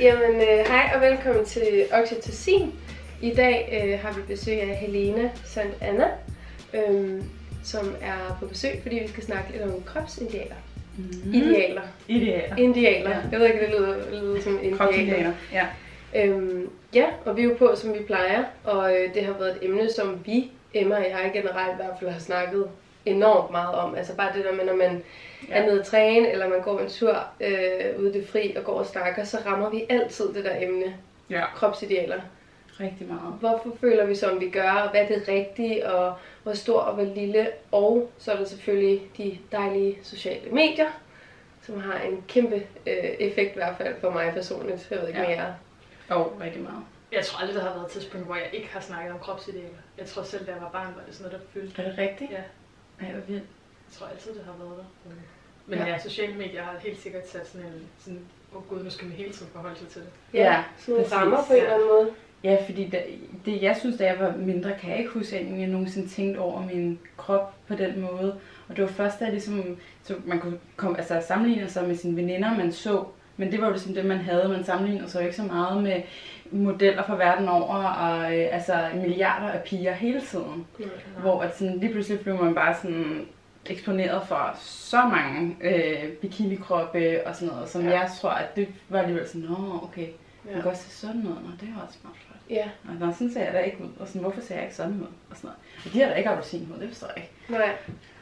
Jamen, øh, hej og velkommen til Oxytocin. I dag øh, har vi besøg af Helena Sant Anna, øh, som er på besøg, fordi vi skal snakke lidt om kropsidealer. Mm. Idealer. Idealer. Indialer. Ja. Jeg ved ikke, det lyder, lyder som indialer. Kropsidealer. Ja. Øhm, ja, og vi er jo på, som vi plejer, og øh, det har været et emne, som vi, Emma og jeg generelt i hvert fald har snakket enormt meget om. Altså bare det der med, når man ja. er nede at træne, eller man går en tur øh, ude i det fri og går og snakker, så rammer vi altid det der emne, ja. kropsidealer. Rigtig meget. Hvorfor føler vi som vi gør, og hvad er det rigtige, og hvor stor og hvor lille, og så er der selvfølgelig de dejlige sociale medier, som har en kæmpe øh, effekt i hvert fald for mig personligt. Jeg ved ikke Ja. mere. Og rigtig meget. Jeg tror aldrig, der har været et tidspunkt, hvor jeg ikke har snakket om kropsidealer. Jeg tror selv, da jeg var barn, var det sådan noget, der fyldte. Er det rigtigt? Ja, Ej, hvor vildt. jeg tror altid, det har været der. Men Ja. ja, sociale medier har helt sikkert sat sådan en, sådan, åh oh gud, nu skal man hele tiden forholde sig til det. Ja, Ja, sådan nogle rammer på en eller anden måde. Ja, fordi da, det jeg synes, da jeg var mindre, kan jeg ikke huske, at jeg nogensinde tænkte over min krop på den måde. Og det var først, da jeg ligesom, så man kunne komme, altså, sammenligne sig med sine veninder, man så. Men det var jo ligesom det, man havde. Man sammenlignede sig ikke så meget med modeller fra verden over, og øh, altså milliarder af piger hele tiden. Hvor at sådan, lige pludselig blev man bare sådan eksponeret for så mange øh, bikinikroppe og sådan noget, som Ja. ja. jeg tror, at det var alligevel sådan, nå okay, Ja. man kan godt se sådan noget, nå det var også meget flot. Ja, Og nå, sådan ser jeg da ikke ud, og sådan, hvorfor ser jeg ikke sådan ud, og sådan noget. Og de har da ikke appelsinhud, det forstår jeg ikke. nej.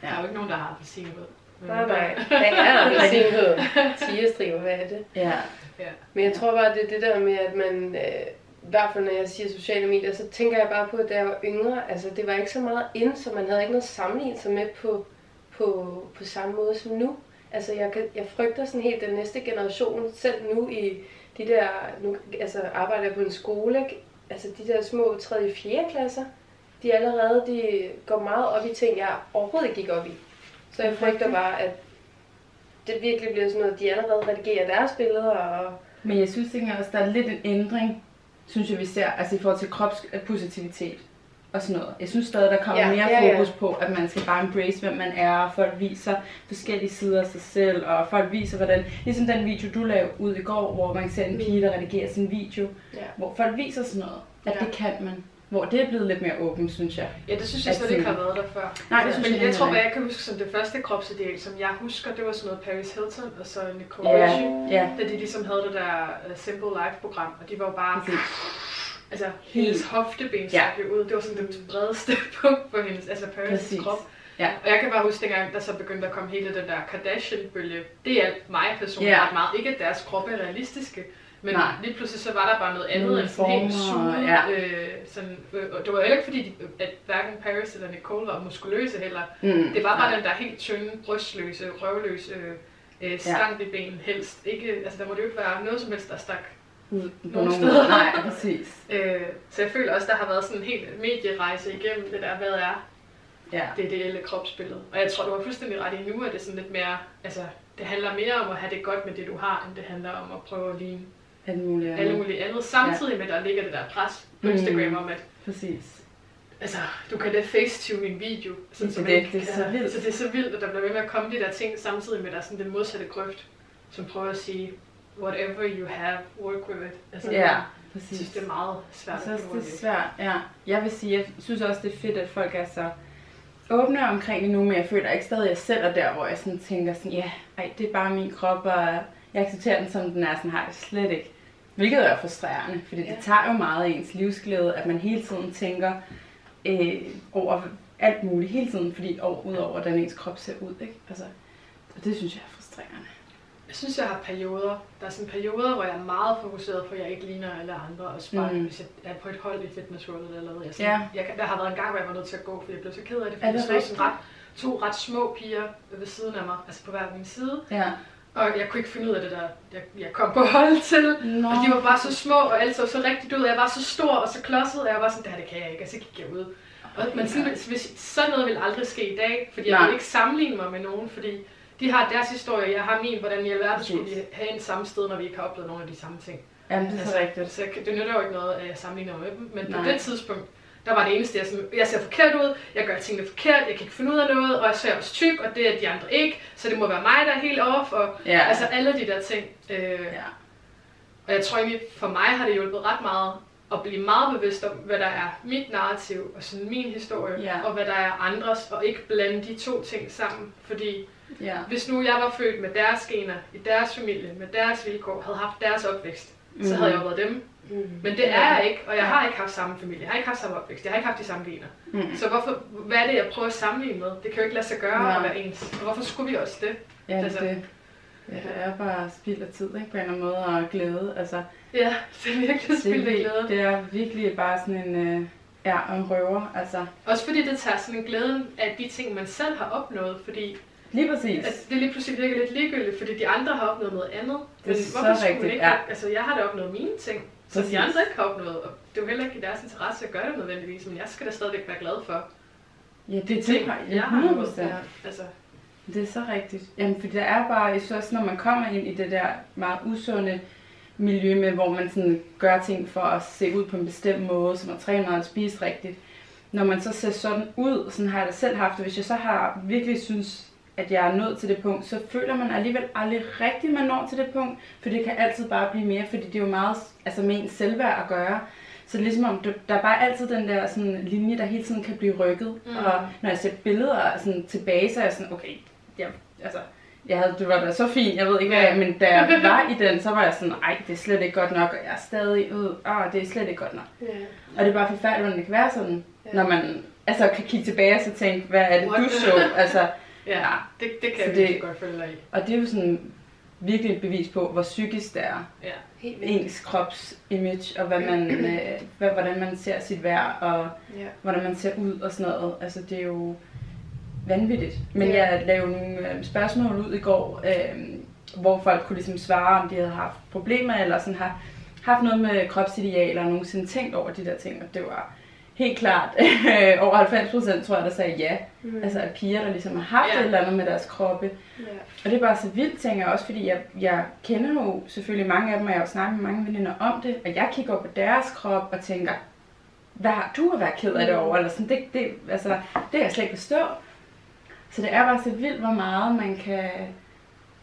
Der er jo ikke nogen, der har appelsinhud. Nej, der- nej. Hvad er appelsinhud? Tigerstriber, hvad er det? Ja, Ja. Men jeg tror bare, det er det der med, at man... Øh, I hvert fald, når jeg siger sociale medier, så tænker jeg bare på, at da jeg var yngre, altså det var ikke så meget ind, så man havde ikke noget sammenlignet sig med på, på, på samme måde som nu. Altså jeg, kan, jeg frygter sådan helt den næste generation, selv nu i de der, nu altså arbejder jeg på en skole, ikke? altså de der små 3. og 4. klasser, de allerede de går meget op i ting, jeg overhovedet ikke gik op i. Så jeg frygter bare, at det virkelig bliver sådan noget, de allerede redigerer deres billeder, og men jeg synes ikke også, der er lidt en ændring, synes jeg vi ser, altså i forhold til kropspositivitet og sådan noget. Jeg synes stadig, der kommer Ja, ja, mere ja, ja. fokus på, at man skal bare embrace, hvem man er, og folk viser forskellige sider af sig selv, og folk viser, hvordan, ligesom den video, du lavede ud i går, hvor man ser en pige, der redigerer sin video, Ja. hvor folk viser sådan noget, at Ja. det kan man. Hvor det er blevet lidt mere åbent, synes jeg. Ja, det synes jeg slet ikke har været der før. Nej, det synes Men jeg jeg tror, hvad jeg kan huske som det første kropsideal, som jeg husker, det var sådan noget Paris Hilton og så Nicole Ja, Richie. ja, Da de ligesom havde det der uh, Simple Life-program, og de var jo bare præcis. altså, hendes hofteben Ja. ud. Det var sådan det bredeste punkt på hendes, altså Paris' krop. Ja. Og jeg kan bare huske dengang, der så begyndte at komme hele den der Kardashian-bølge. Det hjalp mig personligt Ja. ret meget. Ikke at deres kroppe er realistiske, men Nej. lige pludselig så var der bare noget andet end sådan helt suget. ja. Øh, sådan, øh, og det var heller ikke fordi, de, at hverken Paris eller Nicole var muskuløse heller. Mm, Det var bare nej. den der helt tynde, brystløse, røvløse, øh, stank i ben helst. Ikke, altså der må det jo ikke være noget som helst, der stak nogle steder. Nej, præcis. Øh, så jeg føler også, der har været sådan en helt medierejse igennem det der, hvad er Ja. det ideelle kropsbillede. Og jeg tror, du har fuldstændig ret i nu, at det er sådan lidt mere, altså det handler mere om at have det godt med det, du har, end det handler om at prøve at ligne Alt muligt alle andet. mulige andet. Samtidig med, at der ligger det der pres på Mm. Instagram om, at Præcis. altså, du kan da facetune min video. Sådan, Det er man det, ikke- det er så ja, vildt. Så det er så vildt, at der bliver ved med at komme de der ting, samtidig med, at der er sådan den modsatte grøft, som prøver at sige, whatever you have, work with it. Altså, Ja, Jeg præcis. synes, det er meget svært finde det er svært, ja. Jeg vil sige, jeg synes også, det er fedt, at folk er så åbne omkring det nu, men jeg føler ikke stadig, at jeg selv er der, hvor jeg sådan tænker sådan, ja, ej, det er bare min krop, og jeg accepterer den, som den er, sådan har jeg slet ikke. Hvilket er frustrerende, fordi Ja. det tager jo meget af ens livsglæde, at man hele tiden tænker øh, over alt muligt, hele tiden, fordi over, ud over, hvordan ens krop ser ud, ikke? Altså, og det synes jeg er frustrerende. Jeg synes, jeg har perioder. Der er sådan perioder, hvor jeg er meget fokuseret på, at jeg ikke ligner alle andre. Og bare, Mm. hvis jeg er på et hold i Fitness World eller noget. Jeg, sådan, Ja. jeg, der har været en gang, hvor jeg var nødt til at gå, fordi jeg blev så ked af det. Fordi Er det der stod sådan ret, to ret små piger ved siden af mig, altså på hver min side. Ja. Og jeg kunne ikke finde ud af det der, jeg, jeg kom på hold til. Nå. Og de var bare så små, og alt så så rigtigt ud. Jeg var så stor og så klodset, og jeg var sådan, det her det kan jeg ikke, og så gik jeg ud. Og, men sådan, hvis, sådan noget vil aldrig ske i dag, fordi jeg vil ikke sammenligne mig med nogen, fordi de har deres historie, jeg har min, hvordan i alverden skulle vi have en samme sted, når vi ikke har oplevet nogle af de samme ting. Jamen, det er så rigtigt. Så det nytter jo ikke noget, at jeg sammenligner med dem, men Nej. på det tidspunkt, der var det eneste, jeg, sådan, jeg ser forkert ud, jeg gør tingene forkert, jeg kan ikke finde ud af noget, og jeg ser også tyk, og det er de andre ikke, så det må være mig, der er helt off, og Ja. altså alle de der ting. Øh, ja. Og jeg tror egentlig, for mig har det hjulpet ret meget at blive meget bevidst om, hvad der er mit narrativ og sådan min historie, Ja. og hvad der er andres, og ikke blande de to ting sammen. Fordi Ja. hvis nu jeg var født med deres gener, i deres familie, med deres vilkår, havde haft deres opvækst, så Mhm. havde jeg jo været dem. Mm. Men det er jeg ikke, og jeg har ikke haft samme familie, jeg har ikke haft samme opvækst, jeg har ikke haft de samme gener. Mm. Så hvorfor, hvad er det, jeg prøver at sammenligne med? Det kan jo ikke lade sig gøre Nej. at være ens. Og hvorfor skulle vi også det? Ja, det, Altså- det. Ja, det er bare spild af tid, ikke? På en eller anden måde, og glæde. Altså, Ja, det er virkelig spild af glæde. det er virkelig bare sådan en, øh, ja, og en røver. Altså, Også fordi det tager sådan en glæden af de ting, man selv har opnået, fordi lige præcis. at det lige pludselig virker lidt ligegyldigt, fordi de andre har opnået noget andet. Det er Men så skulle rigtigt, ikke, ja. Altså, jeg har da opnået mine ting, Præcis. de andre ikke har opnået, og det er jo heller ikke i deres interesse at gøre det nødvendigvis, men jeg skal da stadigvæk være glad for Ja, det er ting, jeg ja, har 100 nået. altså, Det er så rigtigt. Jamen, for det er bare, jeg synes når man kommer ind i det der meget usunde miljø med, hvor man sådan gør ting for at se ud på en bestemt måde, som at træne meget og spise rigtigt. Når man så ser sådan ud, sådan har jeg da selv haft det, hvis jeg så har virkelig synes, at jeg er nået til det punkt, så føler man alligevel aldrig rigtigt, man når til det punkt, for det kan altid bare blive mere, fordi det er jo meget altså med ens selvværd at gøre. Så ligesom om, der er bare altid den der sådan, linje, der hele tiden kan blive rykket. Mm. Og når jeg ser billeder sådan, tilbage, så er jeg sådan, okay, jeg, altså, jeg havde, det var da så fint, jeg ved ikke hvad, Ja. jeg, men da jeg var i den, så var jeg sådan, ej, det er slet ikke godt nok, og jeg er stadig ud, åh, det er slet ikke godt nok. Ja. Og det er bare forfærdeligt, hvordan det kan være sådan, Ja. når man altså, kan kigge tilbage og så tænke, hvad er det, What? du så? Altså, ja, Ja. det, det kan Så jeg det- godt følge dig i. og det er jo sådan virkelig et bevis på, hvor psykisk det er. Ja. Helt vildt. Ens krops image, og hvad man, øh, hvad, hvordan man ser sit værd, og Ja. hvordan man ser ud og sådan noget. Altså, det er jo vanvittigt. Men Ja. jeg lavede nogle øh, spørgsmål ud i går, øh, hvor folk kunne ligesom svare, om de havde haft problemer, eller sådan har haft noget med kropsidealer, og nogensinde tænkt over de der ting, og det var helt klart over 90 procent, tror jeg, der sagde ja. Mm. Altså, at piger, der ligesom har haft ja. et eller andet med deres kroppe. ja. Og det er bare så vildt, tænker jeg også, fordi jeg, jeg kender jo selvfølgelig mange af dem, og jeg har jo snakket med mange veninder om det, og jeg kigger på deres krop og tænker, hvad har du at være ked af det over? Eller sådan, det, det, altså, det kan jeg slet ikke forstå. Så det er bare så vildt, hvor meget man kan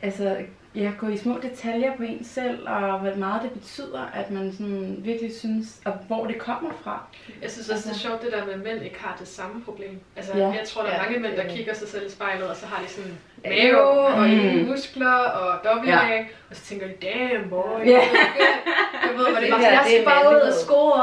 altså, ja, gå i små detaljer på en selv, og hvor meget det betyder, at man sådan virkelig synes, og hvor det kommer fra. Jeg synes også, det er sjovt, det der med, at mænd ikke har det samme problem. Altså, Ja. jeg tror, der er Ja, mange mænd, der kigger sig selv i spejlet, og så har de sådan. Mave og Mm. muskler og dobbelthage, Ja. og så tænker de, damn boy. Ja. Jeg ved, hvor det er jeg skal bare ud og score.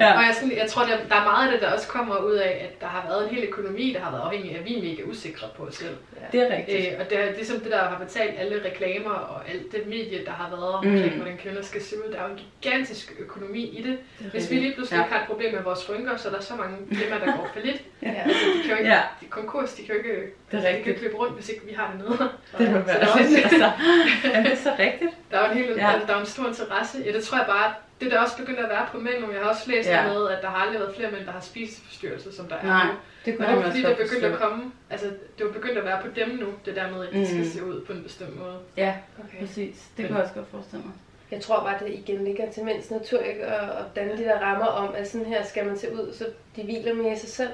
Ja. Og jeg, sådan, jeg tror, der, der er meget af det, der også kommer ud af, at der har været en hel økonomi, der har været afhængig af, at vi er mega usikre på os selv. Det er rigtigt. Øh, og det er ligesom det, der har betalt alle reklamer og alt det medie, der har været omkring, Mm. hvordan kvinder skal se ud. Der er jo en gigantisk økonomi i det. Det Hvis vi lige pludselig Ja. har et problem med vores rynker, så er der så mange firmaer, der går for lidt. Ja. Altså, de kan jo ikke, Ja. konkurs, de kan jo ikke, Det er de kan ikke løbe rundt, hvis ikke vi har det nede. Det må Så være der er også- altså, jamen, det er så rigtigt. Der er jo en, hel, Ja. ja. der er en stor interesse. Ja, det tror jeg bare, det er der også begyndt at være på mænd nu. Jeg har også læst Ja. med, at der har aldrig været flere mænd, der har spiseforstyrrelser, som der er Nej, nu. det Og kunne det jeg er også fordi, der godt er begyndt forstå. at komme, altså det er begyndt at være på dem nu, det der med, at de skal Mm. se ud på en bestemt måde. Ja, Okay. præcis. Det Men- kunne jeg også godt forestille mig. Jeg tror bare, det igen ligger til mænds natur ikke? at, at danne de der rammer om, at sådan her skal man se ud, så de hviler mere i sig selv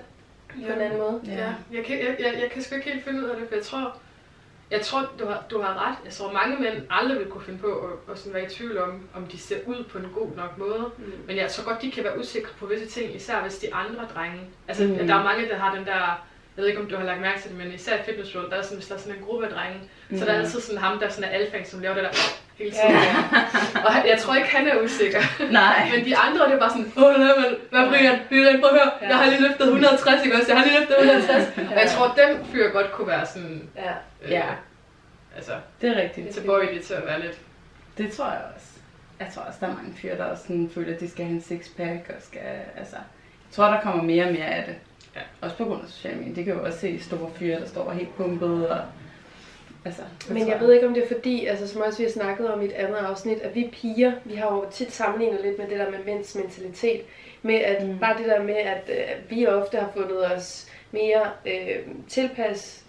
på en anden måde. Ja. ja. Jeg, kan, jeg, jeg, jeg kan sgu ikke helt finde ud af det, for jeg tror, jeg tror du, har, du har ret. Jeg tror, mange mænd aldrig vil kunne finde på at, at sådan være i tvivl om, om de ser ud på en god nok måde. Mm. Men jeg tror godt, de kan være usikre på visse ting, især hvis de andre drenge. Altså, Mm. der er mange, der har den der, jeg ved ikke, om du har lagt mærke til det, men især i Fitness World, der er sådan, hvis der er sådan en gruppe af drenge, mm. så der er altid sådan ham, der sådan er alfang, som laver det der hele Ja, tiden. ja. Og jeg tror ikke, han er usikker. Nej. Men de andre, det er bare sådan, åh, nej, men, hvad Brian, Brian, prøv at høre, Ja. jeg har lige løftet 160, ikke også? Jeg har lige løftet 160. Og jeg tror, dem fyre godt kunne være sådan, Ja. øh, Ja. altså, Det er rigtigt. tilbøjelige til at være lidt. Det tror jeg også. Jeg tror også, der er mange fyre, der også sådan føler, at de skal have en sixpack og skal, altså... Jeg tror, der kommer mere og mere af det. Ja. Også på grund af sociale medier. Det kan jo også se store fyre, der står helt pumpet og... Altså, Men jeg ved ikke, om det er fordi, altså som også vi har snakket om i et andet afsnit, at vi piger, vi har jo tit sammenlignet lidt med det der med mænds mentalitet. Med at Mm. mm. bare det der med, at øh, vi ofte har fundet os mere øh, tilpas,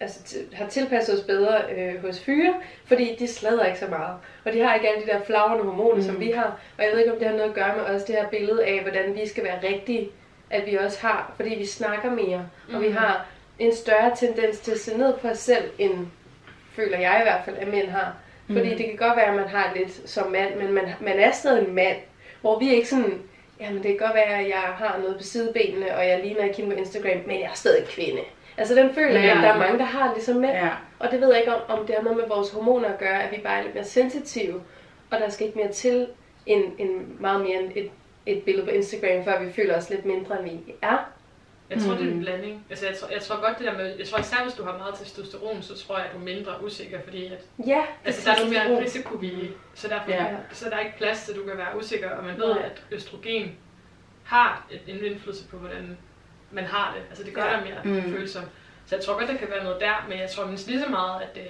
altså har tilpasset os bedre øh, hos fyre, fordi de slader ikke så meget. Og de har ikke alle de der flagrende hormoner, mm. som Mm. vi har. Og jeg ved ikke, om det har noget at gøre med også det her billede af, hvordan vi skal være rigtige, at vi også har, fordi vi snakker mere, mm. og vi Mhm. har en større tendens til at se ned på os selv, end føler jeg i hvert fald, at mænd har. Fordi Mm. det kan godt være, at man har lidt som mand, men man, man er stadig en mand. Hvor vi er ikke sådan, jamen det kan godt være, at jeg har noget på sidebenene, og jeg ligner ikke hende på Instagram, men jeg er stadig kvinde. Altså den føler jeg, Ja. at der er mange, der har ligesom mænd. Ja. Og det ved jeg ikke, om, om det har noget med vores hormoner at gøre, at vi bare er lidt mere sensitive, og der skal ikke mere til end, end meget mere end et, et billede på Instagram, før vi føler os lidt mindre, end vi er. Jeg tror, det er en Mm. blanding. Altså, jeg tror, jeg tror godt det der med, jeg tror især hvis du har meget testosteron, så tror jeg, at du er mindre usikker, fordi at, Ja, altså, der er du mere risikovillig, så derfor Ja. så er der ikke plads til, at du kan være usikker, og man ved, at østrogen har en indflydelse på, hvordan man har det. Altså, det gør Ja. dig mere Mm. følsom. Så jeg tror godt, der kan være noget der, men jeg tror mindst lige så meget, at det,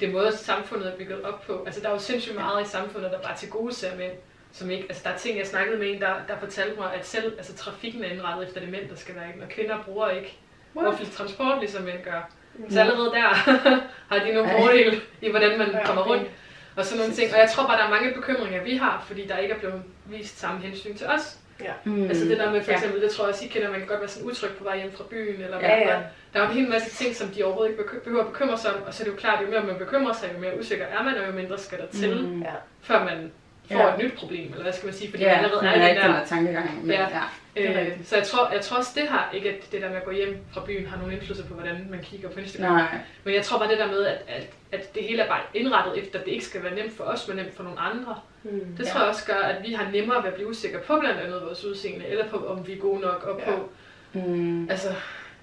det er måde, samfundet er bygget op på. Altså, der er jo sindssygt meget i samfundet, der bare til gode ser mænd, som ikke, altså der er ting, jeg snakkede med en, der, der fortalte mig, at selv altså, trafikken er indrettet efter det mænd, der skal være ind, og kvinder bruger ikke offentlig transport, ligesom mænd gør. Så allerede der har de nogle fordele i, hvordan man Ja, kommer rundt. Og sådan nogle ting. Og jeg tror bare, der er mange bekymringer, vi har, fordi der ikke er blevet vist samme hensyn til os. Mm. Altså det der med for Ja. eksempel, det tror jeg også, I kender, man kan godt være sådan utryg på vej hjem fra byen, eller Ja, ja. er. Der er jo en hel masse ting, som de overhovedet ikke behøver at bekymre sig om, og så er det jo klart, jo mere man bekymrer sig, jo mere usikker er man, og jo mindre skal der til, Mm. Ja. før man får Ja. et nyt problem, eller hvad skal man sige, fordi Ja, man allerede er i den der tankegang. Men, Ja. ja. Øh, så jeg tror, jeg tror også, det har ikke, at det der med at gå hjem fra byen har nogen indflydelse på, hvordan man kigger på Instagram. Nej. Men jeg tror bare det der med, at, at, at det hele er bare indrettet efter, at det ikke skal være nemt for os, men nemt for nogle andre. Mm. Det Ja. tror jeg også gør, at vi har nemmere ved at blive usikre på blandt andet vores udseende, eller på, om vi er gode nok, og Ja. på, Mm. altså,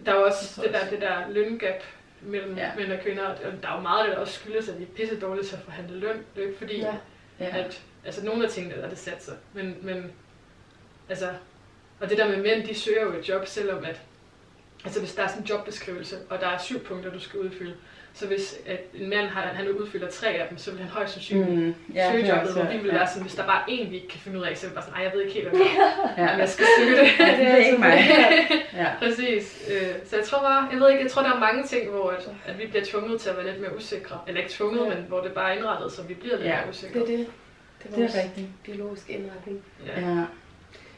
der er jo også det der, det der løngab mellem Ja. mænd og kvinder, og der er jo meget, af det der også skyldes, at vi er pisse dårlige til at forhandle løn. Det er jo ikke fordi, ja. Ja. at, altså nogle af tingene, der er det sat sig, men, men, altså, og det der med mænd, de søger jo et job, selvom at, altså hvis der er sådan en jobbeskrivelse, og der er syv punkter, du skal udfylde, så hvis at en mand har, han udfylder tre af dem, så vil han højst sandsynligt mm. Ja, søge det jobbet, hvor vi vil være sådan, hvis der bare er en, vi ikke kan finde ud af, så er vi bare sådan, ej, jeg ved ikke helt, hvad det Ja. om jeg skal søge det. Ja, det er ikke mig. Ja. Præcis. Øh, Så jeg tror bare, jeg ved ikke, jeg tror, der er mange ting, hvor at, at vi bliver tvunget til at være lidt mere usikre. Eller ikke tvunget, Ja. men hvor det bare er indrettet, så vi bliver lidt Ja. mere Det usikre. er det. Det er Det er rigtigt. biologiske indretning. Ja. Ja.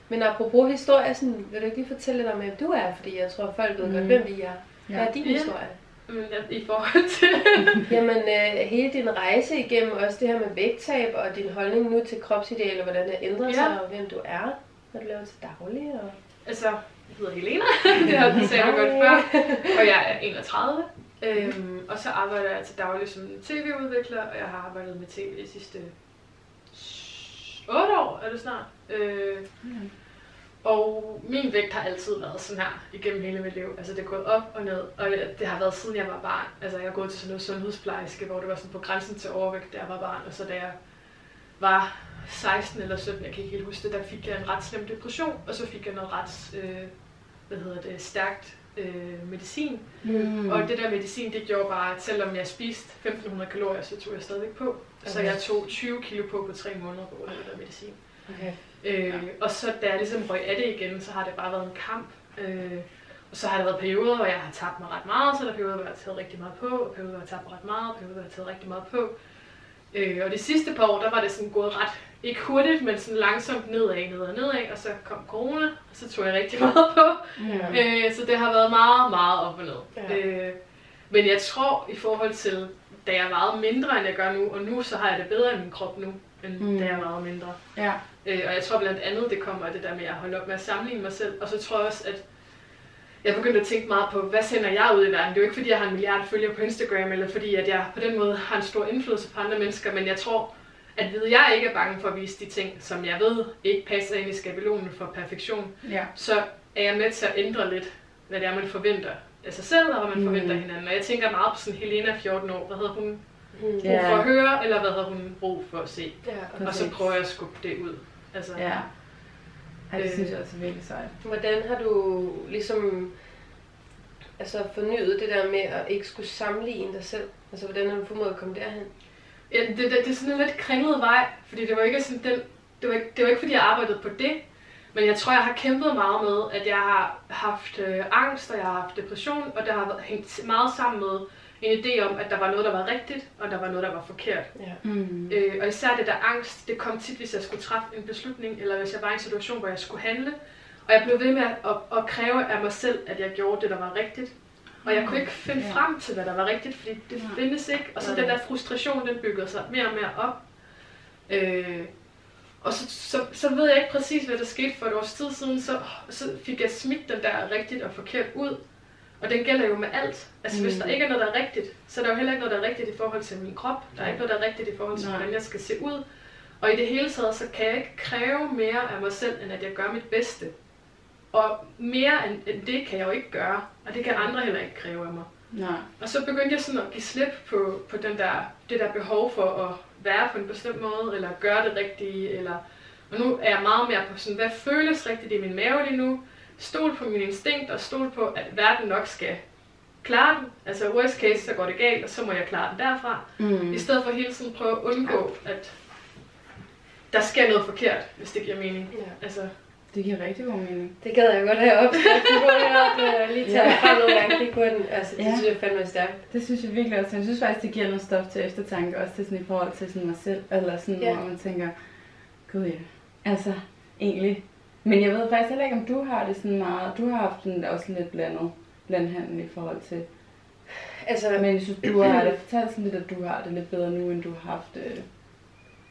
Men apropos historie, sådan, vil du ikke lige fortælle lidt om, hvem du er? Fordi jeg tror, folk ved godt, Mm. hvem vi er. Hvad Ja. er din Ja. historie? Men ja, i forhold til... Jamen, øh, hele din rejse igennem også det her med vægttab og din holdning nu til kropsidealer, hvordan det ændrer Ja. sig, og hvem du er, hvad du laver til daglig. Og... Altså, jeg hedder Helena. det har du sagt godt før. Og jeg er 31. Øhm, og så arbejder jeg til daglig som tv-udvikler, og jeg har arbejdet med tv de sidste 8 år, er det snart. Øh, Mm. Og min vægt har altid været sådan her igennem hele mit liv. Altså det er gået op og ned, og det har været siden jeg var barn. Altså jeg har gået til sådan noget sundhedsplejerske, hvor det var sådan på grænsen til overvægt, da jeg var barn. Og så da jeg var 16 eller 17, jeg kan ikke helt huske det, der fik jeg en ret slem depression, og så fik jeg noget ret, øh, hvad hedder det, stærkt øh, medicin. Mm. Og det der medicin, det gjorde bare, at selvom jeg spiste 1500 kalorier, så tog jeg stadigvæk på. Så jeg tog 20 kilo på på tre måneder på grund af det der medicin. Okay. Øh, Ja. Og så da jeg ligesom røg af det igen, så har det bare været en kamp. Øh, og så har der været perioder, hvor jeg har tabt mig ret meget, så er der perioder, hvor jeg har taget rigtig meget på, og perioder, hvor jeg har tabt mig ret meget, og perioder, hvor jeg har taget rigtig meget på. Øh, og de sidste par år, der var det sådan gået ret, ikke hurtigt, men sådan langsomt nedad, nedad, nedad, og så kom corona, og så tog jeg rigtig meget på. Ja. Øh, så det har været meget, meget op og ned. Ja. Øh, men jeg tror, i forhold til, da jeg vejede mindre, end jeg gør nu, og nu så har jeg det bedre i min krop nu, end Mm. mm. da jeg vejede mindre. Ja. Øh, og jeg tror blandt andet, det kommer af det der med at holde op med at sammenligne mig selv. Og så tror jeg også, at jeg begyndte at tænke meget på, hvad sender jeg ud i verden? Det er jo ikke, fordi jeg har en milliard følgere på Instagram, eller fordi at jeg på den måde har en stor indflydelse på andre mennesker, men jeg tror, at ved jeg ikke er bange for at vise de ting, som jeg ved ikke passer ind i skabelonen for perfektion, Ja. så er jeg med til at ændre lidt, hvad det er, man forventer af sig selv, og hvad man Mm. forventer hinanden. Og jeg tænker meget på sådan Helena, 14 år. Hvad havde hun Mm. brug Ja. for at høre, eller hvad havde hun brug for at se? Ja. Og så prøver jeg at skubbe det ud. Altså, Ja. Ej, det Øh. synes jeg også er virkelig sejt. Hvordan har du ligesom altså fornyet det der med at ikke skulle sammenligne dig selv? Altså, hvordan har du formået at komme derhen? Ja, det, det, det er sådan en lidt kringlet vej, fordi det var ikke sådan den, det var ikke, det var ikke fordi jeg arbejdede på det, men jeg tror jeg har kæmpet meget med, at jeg har haft øh, angst, og jeg har haft depression, og der har været- hængt meget sammen med en idé om, at der var noget, der var rigtigt, og der var noget, der var forkert. Ja. Mm. Øh, og især det der angst, det kom tit, hvis jeg skulle træffe en beslutning, eller hvis jeg var i en situation, hvor jeg skulle handle. Og jeg blev ved med at, at, at kræve af mig selv, at jeg gjorde det, der var rigtigt. Og jeg kunne ikke finde Ja. frem til, hvad der var rigtigt, fordi det Nej. findes ikke. Og så Nej. den der frustration, den byggede sig mere og mere op. Øh, og så, så, så ved jeg ikke præcis, hvad der skete for et års tid siden. Så, så fik jeg smidt den der rigtigt og forkert ud. Og den gælder jo med alt. Altså mm. hvis der ikke er noget, der er rigtigt, så er der jo heller ikke noget, der er rigtigt i forhold til min krop. Der er ikke noget, der er rigtigt i forhold til, Nej. hvordan jeg skal se ud. Og i det hele taget, så kan jeg ikke kræve mere af mig selv, end at jeg gør mit bedste. Og mere end, end det kan jeg jo ikke gøre. Og det kan andre heller ikke kræve af mig. Nej. Og så begyndte jeg sådan at give slip på, på den der, det der behov for at være på en bestemt måde, eller gøre det rigtige, eller... Og nu er jeg meget mere på sådan, hvad føles rigtigt i min mave lige nu? Stol på min instinkt, og stol på, at verden nok skal klare den. Altså worst case, så går det galt, og så må jeg klare den derfra. Mm. I stedet for hele tiden prøve at undgå, at der sker noget forkert, hvis det giver mening. Ja. Altså, Det giver rigtig god mening. Det gad jeg godt have op. Jeg kunne gå herop og lige tage Ja. frem nogle gange kigge på den. Altså, det Ja. synes jeg fandme er stærkt. Det synes jeg virkelig også. Jeg synes faktisk, det giver noget stof til eftertanke, også til sådan i forhold til sådan mig selv, eller sådan, Ja. hvor man tænker, gud ja, altså, egentlig. Men jeg ved faktisk heller ikke, om du har det sådan meget, du har haft den også lidt blandet, blandhandel i forhold til, Altså, men jeg synes, du har det, fortalt sådan lidt, at du har det lidt bedre nu, end du har haft det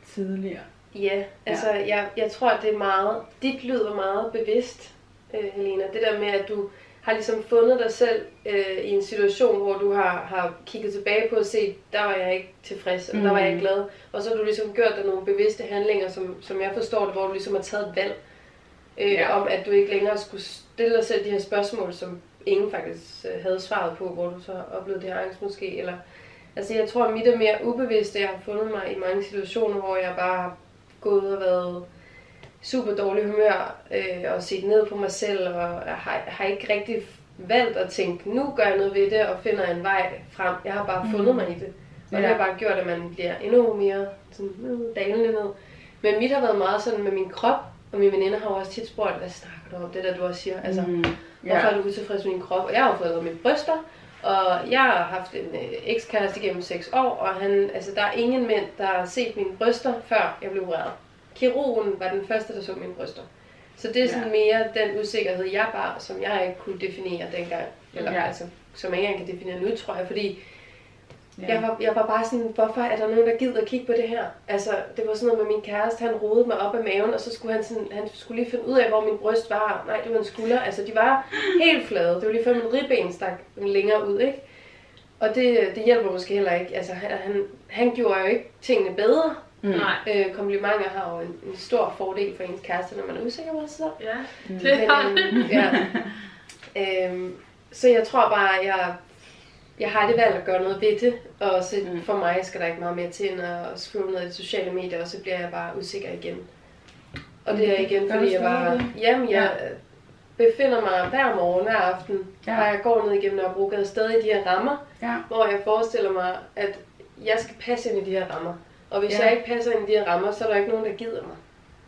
tidligere. Ja, altså jeg, jeg tror, at det er meget, dit lyder meget bevidst, øh, Helena. Det der med, at du har ligesom fundet dig selv øh, i en situation, hvor du har, har kigget tilbage på og set, der var jeg ikke tilfreds, eller der var jeg ikke Mm. glad. Og så har du ligesom gjort dig nogle bevidste handlinger, som, som jeg forstår det, hvor du ligesom har taget et valg. Øh, Ja. ja. Om at du ikke længere skulle stille dig selv de her spørgsmål, som ingen faktisk øh, havde svaret på, hvor du så oplevede det her angst måske. Eller, altså jeg tror, at mit er mere ubevidst, jeg har fundet mig i mange situationer, hvor jeg bare har gået og været super dårlig humør øh, og set ned på mig selv, og jeg har, har ikke rigtig valgt at tænke, nu gør jeg noget ved det og finder en vej frem. Jeg har bare fundet Mm. mig i det. Og Ja. det har bare gjort, at man bliver endnu mere sådan, øh, dalende ned. Men mit har været meget sådan med min krop, og mine veninder har jo også tit spurgt, hvad snakker du om, det der du også siger. Altså, mm. Hvorfor er du utilfreds med din krop? Og jeg har jo fået lavet mine bryster, og jeg har haft en øh, ekskæreste gennem 6 år, og han, altså, der er ingen mænd, der har set mine bryster, før jeg blev opereret. Kirurgen var den første, der så mine bryster. Så det er sådan mere den usikkerhed, jeg bar, som jeg ikke kunne definere dengang. Eller Ja. altså, som jeg ikke engang kan definere nu, tror jeg, fordi Ja. jeg var, jeg var bare sådan, hvorfor er der nogen, der gider at kigge på det her? Altså, det var sådan noget med min kæreste, han rodede mig op af maven, og så skulle han, sådan, han skulle lige finde ud af, hvor min bryst var. Nej, det var en skulder. Altså, de var helt flade. Det var lige før min ribben stak længere ud, ikke? Og det, det hjælper måske heller ikke. Altså, han, han, gjorde jo ikke tingene bedre. Mm. nej. Øh, komplimenter har jo en, en stor fordel for ens kæreste, når man er usikker på sig selv. Ja, Mm. det har Men, øhm, ja. øhm, så jeg tror bare, jeg, jeg har det valgt at gøre noget ved det, og så Mm. for mig skal der ikke meget mere til end at scrolle ned i sociale medier, og så bliver jeg bare usikker igen. Og det er igen, Gør du fordi jeg stadig bare, jamen jeg befinder mig hver morgen, hver aften, Ja. ja. og jeg går ned igennem Nørrebrogade stadig i de her rammer, Ja. hvor jeg forestiller mig, at jeg skal passe ind i de her rammer. Og hvis Ja. ja. jeg ikke passer ind i de her rammer, så er der ikke nogen, der gider mig.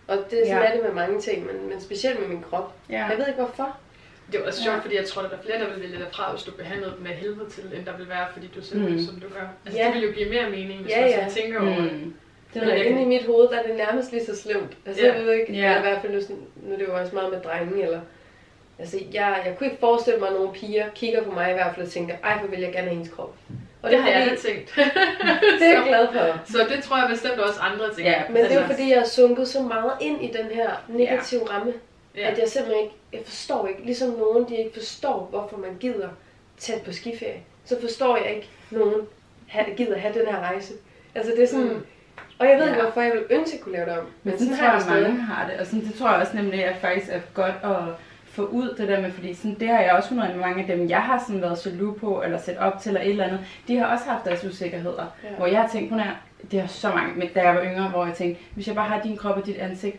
Og det, sådan Ja. er det med mange ting, men, men specielt med min krop. Ja. Jeg ved ikke hvorfor. Det var også sjovt, Ja. fordi jeg tror, at der er flere, der vil vælge dig fra, hvis du behandlede dem med helvede til, end der vil være, fordi du ser ud, Mm. som du gør. Altså, Ja. det vil jo give mere mening, hvis Ja, man ja. så tænker over det. Mm. Det Men er inde i mit hoved, der er det nærmest lige så slemt. Altså, Ja. jeg ved ikke, Ja. ja. i hvert fald nu, nu er det jo også meget med drenge, eller... Altså, jeg, jeg kunne ikke forestille mig, at nogle piger kigger på mig i hvert fald og tænker, ej, hvor vil jeg gerne have hendes krop. Og det har jeg da tænkt. Det er jeg glad for. Så det tror jeg bestemt også andre tænker. Ja, Men det er jo Altså- fordi, jeg er sunket så meget ind i den her negative ramme, Ja. at jeg simpelthen ikke, jeg forstår ikke, ligesom nogen, de ikke forstår, hvorfor man gider tage på skiferie, så forstår jeg ikke, nogen gider have den her rejse. Altså det er sådan, Mm. og jeg ved ikke, Ja. hvorfor jeg vil ønske, at kunne lave det om. Men sådan sådan tror jeg mange har det. Og sådan, det tror jeg også nemlig er faktisk er godt at få ud det der med, fordi sådan, det har jeg også fundet med mange af dem, jeg har sådan været jaloux på, eller set op til, eller et eller andet, de har også haft deres usikkerheder. Ja. Hvor jeg har tænkt på, det har så mange, men da jeg var yngre, hvor jeg tænkte, hvis jeg bare har din krop og dit ansigt,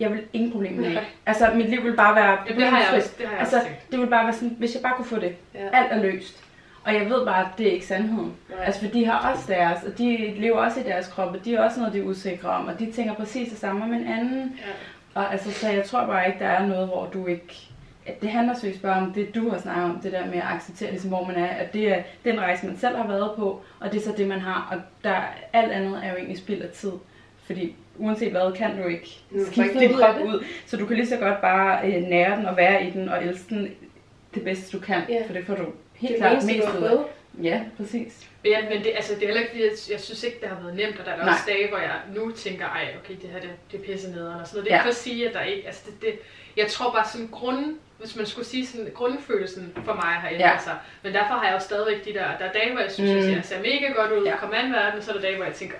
jeg vil ingen problemer med det. Altså, mit liv vil bare være Ja, det har jeg også, det har jeg Altså, også det vil bare være sådan, hvis jeg bare kunne få det. Ja. Alt er løst. Og jeg ved bare, at det er ikke sandheden. Nej. Altså, for de har også deres, og de lever også i deres kroppe. De er også noget, de er usikre om, og de tænker præcis det samme om en anden. Ja. Og altså, så jeg tror bare ikke, der er noget, hvor du ikke... At det handler seriøst bare om det, du har snakket om, det der med at acceptere, ligesom, hvor man er, at det er den rejse, man selv har været på, og det er så det, man har, og der, alt andet er jo egentlig spild af tid. Fordi uanset hvad, kan du ikke skifte ikke din krop det. ud. Så du kan lige så godt bare øh, nære den og være i den og elske den det bedste, du kan, Ja. for det får du helt det klart mest ud af. Ja, præcis. Men, ja, men det, altså, det er heller ikke, fordi jeg, jeg synes ikke, det har været nemt, og der er Nej. også dage, hvor jeg nu tænker, ej, okay, det her, det, det er pisse nederen, og sådan noget. Det er Ja. ikke for at sige, at der ikke, altså det, det, jeg tror bare sådan grund, hvis man skulle sige sådan, grundfølelsen for mig har ændret Ja. sig. Men derfor har jeg jo stadigvæk de der, der er dage, hvor jeg synes, Mm. mm. jeg ser mega godt ud, Ja. kommer an verden, og så er der dage, hvor jeg tænker,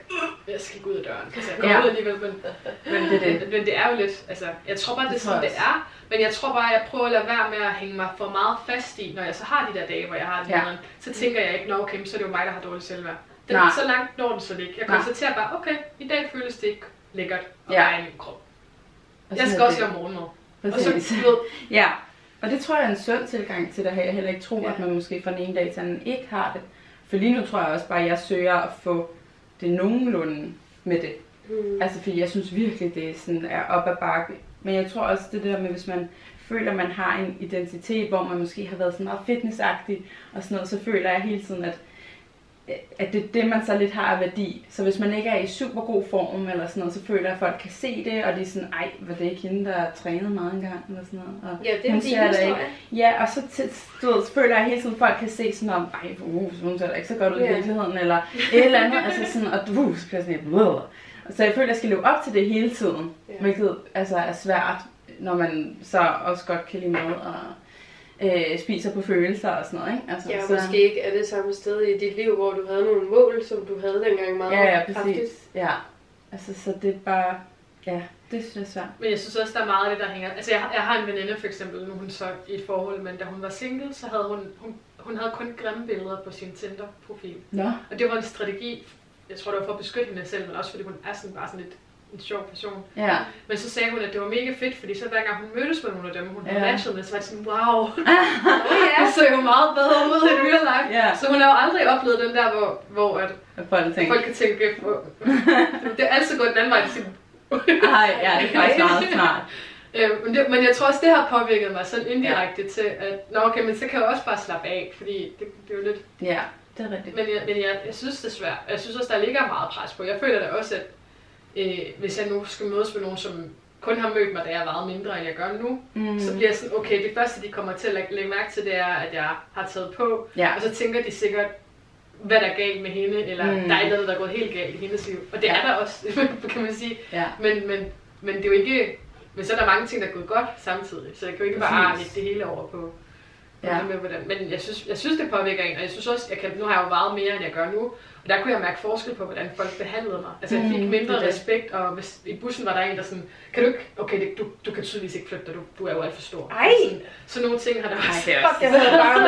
øh, jeg skal gå ud af døren. Altså, jeg går Ja. ud alligevel, men, men, Det er det. men, men, det er jo lidt, altså, jeg tror bare, det, er sådan, jeg det er. Men jeg tror bare, at jeg prøver at lade være med at hænge mig for meget fast i, når jeg så har de der dage, hvor jeg har det Ja. ja. så tænker jeg ikke, nå okay, så er det jo mig, der har dårligt selvværd. Den, Nej. så langt når den så ikke. Jeg konstaterer bare, okay, i dag føles det ikke lækkert at Ja. i min krop. Og Jeg skal også det. lave morgenmad. Og så, Præcis. ved, Ja, og det tror jeg er en sund tilgang til det her. Jeg heller ikke tror, Ja. at man måske fra den ene dag til den anden ikke har det. For lige nu tror jeg også bare, at jeg søger at få det nogenlunde med det. Mm. Altså, fordi jeg synes virkelig, det er sådan er op ad bakke. Men jeg tror også, det der med, hvis man føler, at man har en identitet, hvor man måske har været sådan meget fitnessagtig og sådan noget, så føler jeg hele tiden, at, at det er det, man så lidt har af værdi. Så hvis man ikke er i super god form eller sådan noget, så føler jeg, at folk kan se det, og de er sådan, ej, var det ikke hende, der har trænet meget engang, eller sådan noget. Og Ja, det er hun da historie. ikke. Ja, og så, t- du ved, så føler jeg hele tiden, at folk kan se sådan om, ej, uh, hun ser da ikke så godt ud i virkeligheden, eller et eller andet, altså sådan, og du uh, så bliver sådan lidt. Så jeg føler, at jeg skal leve op til det hele tiden, hvilket altså er svært, når man så også godt kan lide mad og øh, spiser på følelser og sådan noget, ikke? Altså, Ja, så, måske ikke er det samme sted i dit liv, hvor du havde nogle mål, som du havde dengang meget Ja, ja, kraftigt. præcis. Ja, altså så det er bare, ja, det synes jeg er svært. Men jeg synes også, der er meget af det, der hænger... Altså, jeg, jeg har en veninde for eksempel, nu hun så i et forhold, men da hun var single, så havde hun, hun, hun havde kun grimme billeder på sin Tinder-profil. Nå, Og det var en strategi, jeg tror det var for at beskytte hende selv, men også fordi hun er sådan bare sådan lidt en sjov person. ja. Men så sagde hun, at det var mega fedt, fordi så hver gang hun mødtes med nogle af dem, hun Ja. matchet med, så var det sådan, wow, Oh, ja. det ser jo meget bedre ud i real life. Ja. Så hun har jo aldrig oplevet den der, hvor, hvor at Og folk tænker, folk kan tænke, "Hvor- det er altid gået den anden vej til sin ej, ja, det er faktisk meget smart. Øh, men, det, men jeg tror også, det har påvirket mig sådan indirekte ja. til, at nå okay, men så kan jeg også bare slappe af, fordi det, det er jo lidt... Ja, det er rigtigt. Men, jeg, men jeg, jeg synes, det er svært. Jeg synes også, der ligger meget pres på. Jeg føler da også, at øh, hvis jeg nu skal mødes med nogen, som kun har mødt mig, da jeg er meget mindre, end jeg gør nu, Mm. så bliver jeg sådan, okay, det første, de kommer til at lægge, lægge mærke til, det er, at jeg har taget på, Ja, og så tænker de sikkert, hvad der er galt med hende, eller Mm. der er et eller andet, der er gået helt galt i hendes liv. Og det Ja. er der også, kan man sige. ja. Men, men, men det er jo ikke... Men så er der mange ting, der er gået godt samtidig. Så jeg kan jo ikke bare lægge det hele over på Ja. ja. med, hvordan. Men jeg synes, jeg synes, det påvirker en. Og jeg synes også, jeg kan, nu har jeg jo vejet mere, end jeg gør nu. Og der kunne jeg mærke forskel på, hvordan folk behandlede mig. Altså jeg fik Mm, mindre er det. respekt, og hvis i bussen var der en, der sådan, kan du ikke, okay, det, du, du kan tydeligvis ikke flytte dig, du, du er jo alt for stor. Ej! Sådan, så nogle ting har der Ej, også. det er Fuck, jeg bare.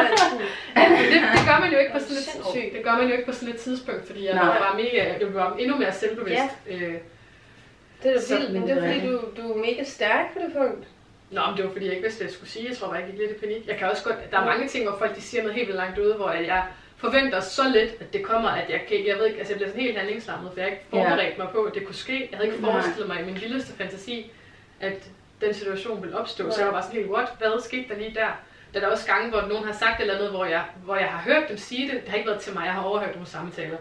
Ja, men det, det, gør man jo ikke på sådan et Sindssygt. det gør man jo ikke på sådan et tidspunkt, fordi jeg Nej. var bare mega, jeg var endnu mere selvbevidst. Øh, Det er da Så- vildt, men er det er fordi, du, du er mega stærk på det punkt. Nå, men det var fordi, jeg ikke vidste, hvad jeg skulle sige. Jeg tror bare, jeg gik lidt i panik. Jeg kan også godt... Der er mange ting, hvor folk de siger noget helt vildt langt ude, hvor jeg forventer så lidt, at det kommer, at jeg kan ikke... Jeg ved ikke, altså jeg bliver sådan helt handlingslammet, for jeg har ikke forberedt mig på, at det kunne ske. Jeg havde ikke forestillet mig i min vildeste fantasi, at den situation ville opstå. Så jeg var bare sådan helt, what? Hvad skete der lige der? Der er der også gange, hvor nogen har sagt et eller andet, hvor jeg, hvor jeg har hørt dem sige det. Det har ikke været til mig, jeg har overhørt nogle samtaler.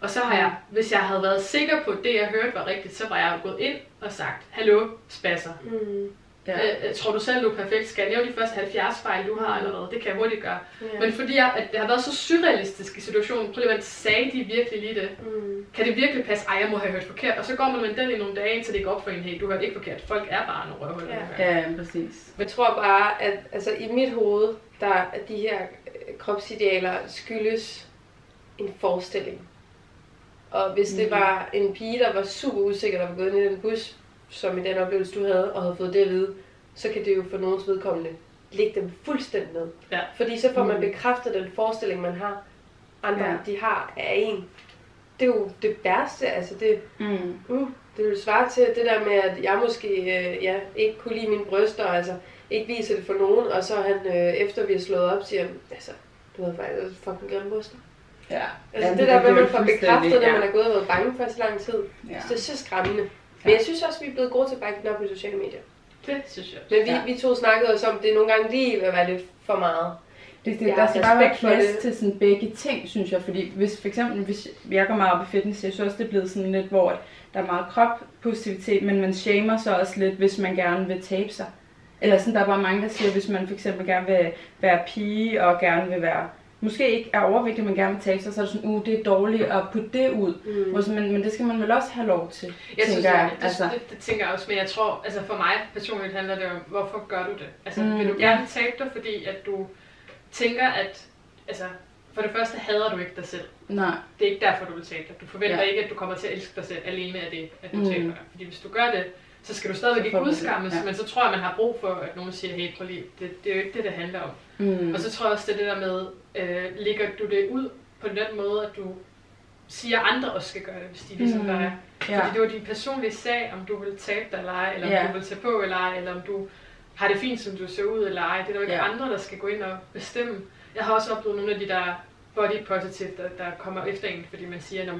Og så har jeg, hvis jeg havde været sikker på, at det jeg hørte var rigtigt, så var jeg gået ind og sagt, hallo, spasser. Mm. Ja. Øh, tror du selv, du er perfekt? Skal jeg nævne de første 70 fejl, du har eller hvad? Det kan jeg hurtigt gøre. Ja. Men fordi jeg, at det har været så surrealistisk i situationen, prøv lige at sagde de virkelig lige det? Mm. Kan det virkelig passe? Ej, jeg må have hørt forkert. Og så går man med den i nogle dage, indtil det går op for en, hey, du hørte ikke forkert. Folk er bare nogle røvhuller. Ja. Ja. Præcis. Jeg tror bare, at altså, i mit hoved, der er de her øh, kropsidealer skyldes en forestilling. Og hvis det Mhm. var en pige, der var super usikker, der var gået ind i den bus, som i den oplevelse, du havde, og havde fået det at vide, så kan det jo for nogens vedkommende lægge dem fuldstændig ned. Ja. Fordi så får man Mhm. bekræftet den forestilling, man har, andre Ja. de har af en. Det er jo det værste, altså det, Mm. Mm, det vil svare til det der med, at jeg måske øh, ja, ikke kunne lide mine bryster, altså ikke vise det for nogen, og så han, øh, efter vi har slået op, siger, altså, du havde faktisk fucking grimme bryster. Ja. Altså Jamen, det der med, at man får bekræftet, når ja. man er gået og været bange for så lang tid. Ja. Så det er så skræmmende. Men jeg synes også, vi er blevet gode til at bakke den op i sociale medier. Det synes jeg. Men vi, Ja. vi to snakkede også om, at det nogle gange lige vil være lidt for meget. Det, det, Jeg der skal bare være plads det. til sådan begge ting, synes jeg. Fordi hvis for eksempel, hvis jeg går meget op i fitness, jeg synes også, det er blevet sådan lidt, hvor der er meget kroppositivitet, men man shamer så også lidt, hvis man gerne vil tabe sig. Eller sådan, der er bare mange, der siger, hvis man for eksempel gerne vil være pige og gerne vil være måske ikke er overvægtig, men gerne vil tabe sig, så er det sådan, uh, det er dårligt at putte det ud. Mm. Hvor Men, men det skal man vel også have lov til, Jeg synes, tænker jeg, jeg. det, Altså, det, det, tænker jeg også, men jeg tror, altså for mig personligt handler det om, hvorfor gør du det? Altså, Mm, vil du ja. gerne tabe dig, fordi at du tænker, at, altså, for det første hader du ikke dig selv. nej. Det er ikke derfor, du vil tabe dig. Du forventer Ja. ja. ikke, at du kommer til at elske dig selv alene af det, at du mm. taber dig. Fordi hvis du gør det, så skal du stadigvæk ikke udskammes, ja. men så tror jeg, man har brug for, at nogen siger, hey, prøv lige, det, det er jo ikke det, det handler om. Mm. Og så tror jeg også, det er det der med, øh, lægger du det ud på den måde, at du siger, at andre også skal gøre det, hvis de ligesom Mm. mm. gør det. ja. Fordi det var din personlige sag, om du vil tabe dig eller ej, eller om Ja. du vil tage på eller ej, eller om du har det fint, som du ser ud eller ej. Det er der jo ikke ja. andre, der skal gå ind og bestemme. Jeg har også oplevet nogle af de der body positive, der, der kommer efter en, fordi man siger, at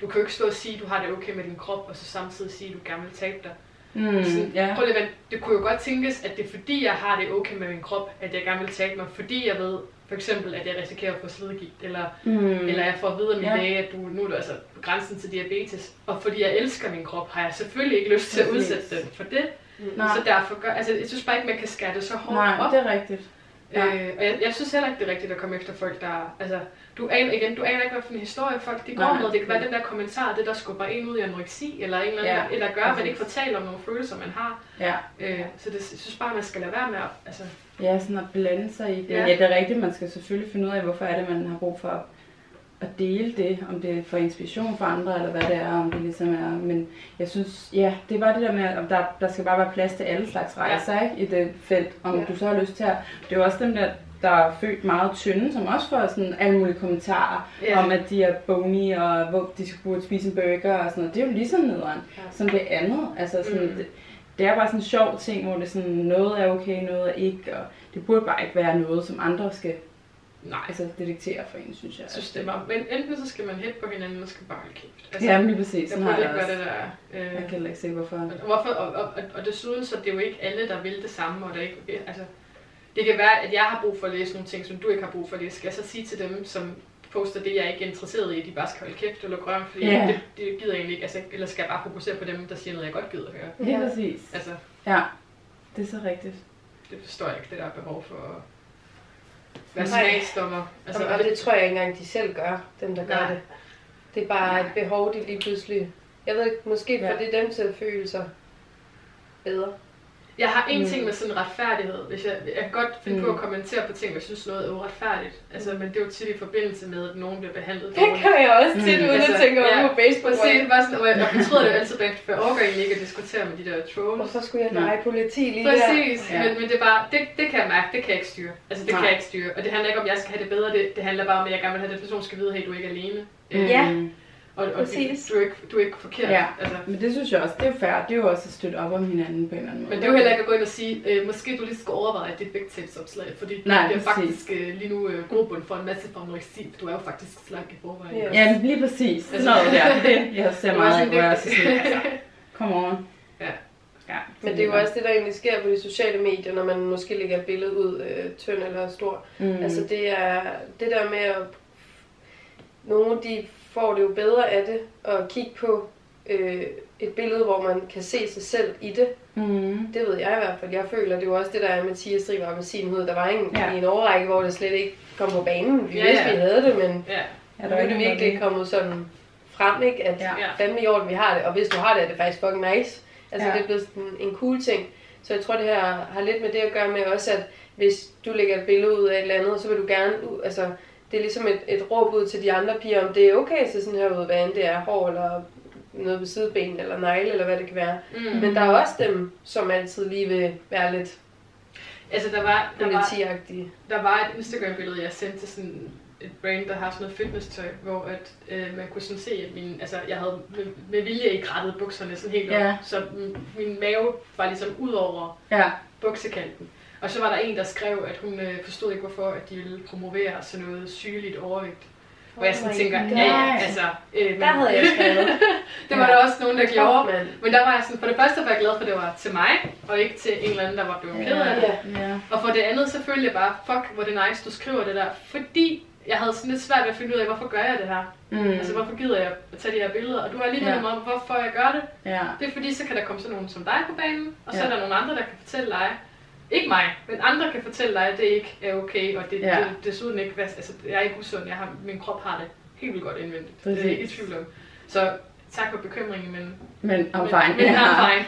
du kan jo ikke stå og sige, at du har det okay med din krop, og så samtidig sige, at du gerne vil tabe dig. Mm. Sådan, ja. Prøv lige at det kunne jo godt tænkes, at det er fordi, jeg har det okay med min krop, at jeg gerne vil tabe mig, fordi jeg ved, for eksempel, at jeg risikerer at få slidgigt, eller Mm. Mm. Eller jeg får at vide af min ja. læge, at du, nu er du altså på grænsen til diabetes. Og fordi jeg elsker min krop, har jeg selvfølgelig ikke lyst til at udsætte den for det. Nej. Så derfor gør, altså jeg synes bare ikke, man kan skære det så hårdt Nej, op. det er rigtigt. Ja. Øh, og jeg, jeg, synes heller ikke, det er rigtigt at komme efter folk, der... Altså, du aner, igen, du aner ikke, hvad for en historie folk de går Nej. med. Det kan være den der kommentar, det der skubber en ud i anoreksi, eller en eller anden, Ja, eller gør, at man ikke talt om nogle følelser, man har. Ja. Øh, så det, jeg synes bare, man skal lade være med at... Altså, Ja, sådan at blande sig i det. Ja. ja, det er rigtigt. Man skal selvfølgelig finde ud af, hvorfor er det, man har brug for at, dele det. Om det er for inspiration for andre, eller hvad det er, om det ligesom er. Men jeg synes, ja, det var det der med, at der, der skal bare være plads til alle slags rejser ja. ikke, i det felt. Om Ja. du så har lyst til at... Det er jo også dem der, der er født meget tynde, som også får sådan alle mulige kommentarer Ja. om, at de er bony, og hvor de skulle burde spise en burger og sådan noget. Det er jo lige så nederen Ja. som det andet. Altså sådan, Mm. det, det er bare sådan en sjov ting, hvor det sådan, noget er okay, noget er ikke, og det burde bare ikke være noget, som andre skal nej, altså, detektere for en, synes jeg. jeg synes, det er meget. Men enten så skal man hætte på hinanden, eller skal bare holde kæft. Altså, Ja, men lige præcis. Jeg burde ikke være det der... Øh, Jeg kan heller ikke se, hvorfor. Hvorfor, og, og, og, og desuden så er det jo ikke alle, der vil det samme, og der ikke, altså, det kan være, at jeg har brug for at læse nogle ting, som du ikke har brug for at læse. Skal jeg så sige til dem, som poster det, jeg er ikke er interesseret i, at de bare skal holde kæft eller grøn, fordi Ja. det, det, gider jeg egentlig ikke. Altså, eller skal jeg bare fokusere på dem, der siger noget, jeg godt gider at høre. Ja. præcis. Altså, Ja, det er så rigtigt. det forstår jeg ikke, det der er behov for være smagsdommer. Altså, Altså, og det tror jeg ikke engang, de selv gør, dem der gør Nej. det. Det er bare Nej. et behov, de lige pludselig... Jeg ved ikke, måske for Ja. det er dem til at føle sig bedre. Jeg har en Mm. ting med sådan retfærdighed. Hvis jeg, jeg kan godt finde mm. på Mm. at kommentere på ting, hvis jeg synes noget er uretfærdigt. Altså, men det er jo tit i forbindelse med, at nogen bliver behandlet Det kan jeg også tit, Mm. uden Altså, at tænke over ja, på Facebook. Præcis, bare sådan, og jeg, fortryder det altid bagefter, for jeg overgår egentlig ikke at diskutere med de der trolls. Hvorfor skulle jeg Nej. lege politi lige der? Præcis, Ja. men, men det er bare, det, det kan jeg mærke, det kan jeg ikke styre. Altså det Nej. kan jeg ikke styre, og det handler ikke om, at jeg skal have det bedre, det, det handler bare om, at jeg gerne vil have, at den person skal vide, hey, du er ikke alene. Øh, Ja. Mm. Og, og præcis. Du, er ikke, du er ikke forkert. Ja. Altså. Men det synes jeg også, det er fair. Det er jo også at støtte op om hinanden på en eller anden måde. Men det er jo heller ikke at gå ind og sige, øh, måske du lige skal overveje dit vægttabsopslag, fordi Nej, det er præcis. faktisk øh, lige nu øh, grobund for en masse for anoreksi, for du er jo faktisk slank i forvejen. Ja. Ja, men lige præcis. Altså- noget der. Det, jeg ser Det meget af, hvor jeg er lidt- så sådan, altså, come on. Ja. ja Men det er jo også det, der egentlig sker på de sociale medier, når man måske lægger et billede ud, øh, tynd eller stor. Mm. Altså det er det der med at... Nogle de får det jo bedre af det, at kigge på øh, et billede, hvor man kan se sig selv i det. mm. Det ved jeg i hvert fald. Jeg føler, det var også det, der er med Tia Striber med sin hud. Der var en, Ja. i en overrække, hvor det slet ikke kom på banen. Vi Ja, vidste, ja. vi havde det, men Ja, Ja, nu der er er det virkelig noget kommet sådan frem, ikke? At Ja. fandme i orden, vi har det. Og hvis du har det, er det faktisk fucking nice. Altså, Ja. det er blevet sådan en cool ting. Så jeg tror, det her har lidt med det at gøre med også, at hvis du lægger et billede ud af et eller andet, så vil du gerne, altså, det er ligesom et, et råb ud til de andre piger, om det er okay at se sådan her ud, hvad end det er hår eller noget på sideben eller negle, eller hvad det kan være. Mm. Men der er også dem, som altid lige vil være lidt Altså der var, der var, der var et Instagram-billede, jeg sendte til sådan et brand, der har sådan noget fitness-tøj, hvor at, øh, man kunne sådan se, at min, altså, jeg havde med, med vilje ikke rettet bukserne sådan helt op, Ja. så min, min mave var ligesom ud over Ja. buksekanten. Og så var der en, der skrev, at hun øh, forstod ikke, hvorfor at de ville promovere sådan noget sygeligt overvægt. Hvor jeg sådan Oh tænker, God. ja, ja, altså... Øh, men- Der havde jeg skrevet. det var der også nogen, der gjorde. Mand. Men der var jeg sådan, for det første var jeg glad for, at det var til mig, og ikke til en eller anden, der var blevet ked af det. Ja. ja. Og for det andet, så følte jeg bare, fuck, hvor det nice, du skriver det der. Fordi jeg havde sådan lidt svært ved at finde ud af, hvorfor gør jeg det her? Mm. Altså, hvorfor gider jeg at tage de her billeder? Og du har lige Ja. ja. om, hvorfor jeg gør det. ja. Det er fordi, så kan der komme sådan nogen som dig på banen, og så Ja. er der nogle andre, der kan fortælle dig, ikke mig, men andre kan fortælle dig, at det ikke er okay, og det, Ja. ja. det desuden ikke, altså, jeg er ikke usund, jeg har, min krop har det helt vildt godt indvendigt. Det er jeg ikke i Præcis. tvivl om. Så tak for bekymringen, men Men om men, fine. men I'm fine.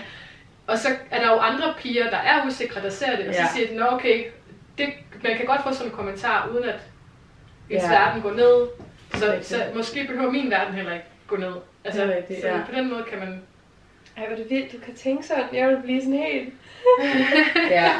Og så er der jo andre piger, der er usikre, der ser det, og så Ja. siger de, nå okay, det, man kan godt få sådan en kommentar, uden at ens Ja. verden går ned. Så, så måske behøver min verden heller ikke gå ned. Altså, Det er rigtigt, så ja. på den måde kan man... Ej, hvor er det vildt, du kan tænke sådan. Jeg vil blive sådan helt... Ja.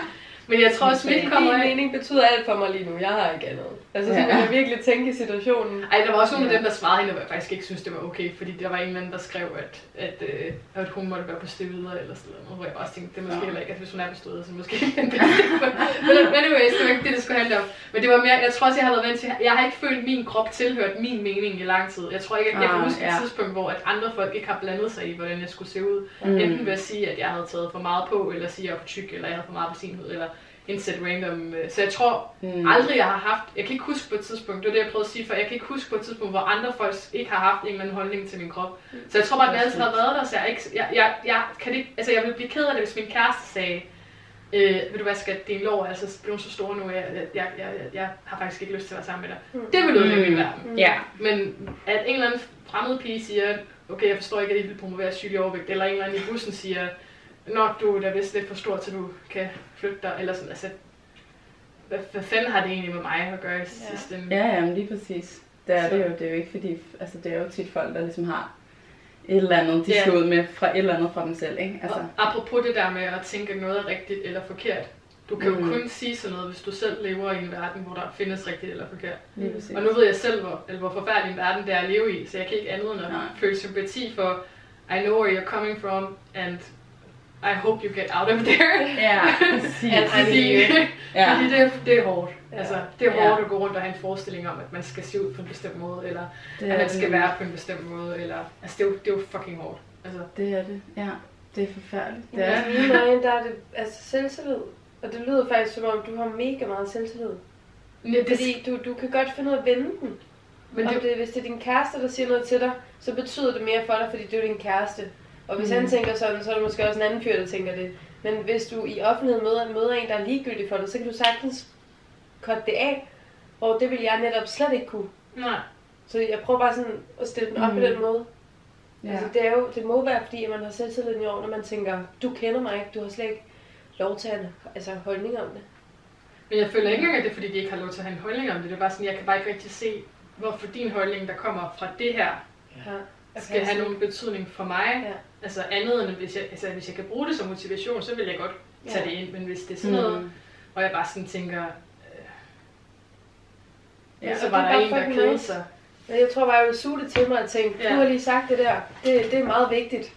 Men jeg tror også, Min mit kommer af... mening betyder alt for mig lige nu. Jeg har ikke andet. Altså, så Ja. kan jeg virkelig tænke i situationen. Ej, der var også nogle af dem, der svarede hende, hvor jeg faktisk ikke synes, det var okay, fordi der var en eller anden, der skrev, at, at, øh, at hun måtte være på videre eller sådan noget, hvor jeg bare tænkte, det er måske Ja. heller ikke, at hvis hun er på stødet, så måske ikke den bedste. Men anyways, det var ikke det, det skulle handle om. Men det var mere, jeg tror også, jeg har været vant til, jeg har ikke følt, at min krop tilhørt min mening i lang tid. Jeg tror ikke, at jeg kan Ah, huske et ja. tidspunkt, hvor at andre folk ikke har blandet sig i, hvordan jeg skulle se ud. Mm. Enten ved at sige, at jeg havde taget for meget på, eller sige, at jeg var for tyk, eller jeg havde for meget på sin hud, eller indsætte random. øh, Så jeg tror, Mm. Aldrig jeg har haft, jeg kan ikke huske på et tidspunkt, det var det jeg prøvede at sige før, jeg kan ikke huske på et tidspunkt, hvor andre folk ikke har haft en eller anden holdning til min krop. Så jeg tror bare, at det altid har været der, så jeg, ikke, jeg, jeg, jeg, kan det ikke, altså jeg ville blive ked af det, hvis min kæreste sagde, øh, ved du hvad, skal dine lår er altså blevet så store nu, jeg, jeg, jeg, jeg, jeg, har faktisk ikke lyst til at være sammen med dig. Mm. Det ville ødelægge Mm. min verden. Ja. Men at en eller anden fremmed pige siger, okay, jeg forstår ikke, at I vil promovere sygelig overvægt, eller en eller anden i bussen siger, Nå, du er da vist lidt for stor, til du kan flytte dig, eller sådan, altså, hvad, hvad fanden har det egentlig med mig at gøre i Ja. sidste ende? Ja, ja, men lige præcis. Det er Så- det jo. Det er jo ikke fordi, altså det er jo tit folk, der ligesom har et eller andet, de Ja. skal ud med fra et eller andet fra dem selv, ikke? Altså, Og apropos det der med at tænke, at noget er rigtigt eller forkert. Du kan jo Mm. kun sige sådan noget, hvis du selv lever i en verden, hvor der findes rigtigt eller forkert. lige præcis. Og nu ved jeg selv, hvor, eller hvor forfærdelig en verden det er at leve i, så jeg kan ikke andet end at Nej. føle sympati for, I know where you're coming from, and I hope you get out of there. Ja, præcis. Fordi, ja. fordi det, er, det er hårdt. Ja. Altså, det er Ja. hårdt at gå rundt og have en forestilling om, at man skal se ud på en bestemt måde, eller det at man skal det. være på en bestemt måde, eller... Altså, det er jo, det er jo fucking hårdt. Altså, Det er det, ja. Det er forfærdeligt. Det Ja. er I mine der er det altså selvtillid. Og det lyder faktisk som om, du har mega meget selvtillid. det, det, Fordi du, du kan godt finde ud af at vende den. men det, det, hvis det er din kæreste, der siger noget til dig, så betyder det mere for dig, fordi det er din kæreste. Og hvis Mm. han tænker sådan, så er der måske også en anden fyr, der tænker det. Men hvis du i offentlighed møder, møder en, der er ligegyldig for dig, så kan du sagtens cutte det af. Og det vil jeg netop slet ikke kunne. nej. Så jeg prøver bare sådan at stille den op Mm. på den måde. Ja. Altså, det, er jo, det må være, fordi man har selvtilliden i år, når man tænker, du kender mig ikke, du har slet ikke lov til at have altså, holdning om det. Men jeg føler ikke engang, at det er, fordi de ikke har lov til at have en holdning om det. Det er bare sådan, jeg kan bare ikke rigtig se, hvorfor din holdning, der kommer fra det her, Ja. Skal have nogen betydning for mig. Ja. Altså andet end, hvis jeg, altså, hvis jeg kan bruge det som motivation, så vil jeg godt tage Ja. det ind. Men hvis det er sådan noget, Mm. hvor jeg bare sådan tænker, Ja, ja, så var er der en, der kedede sig. Jeg tror bare, jeg vil suge det til mig og tænke, Ja. du har lige sagt det der. Det, det er meget vigtigt.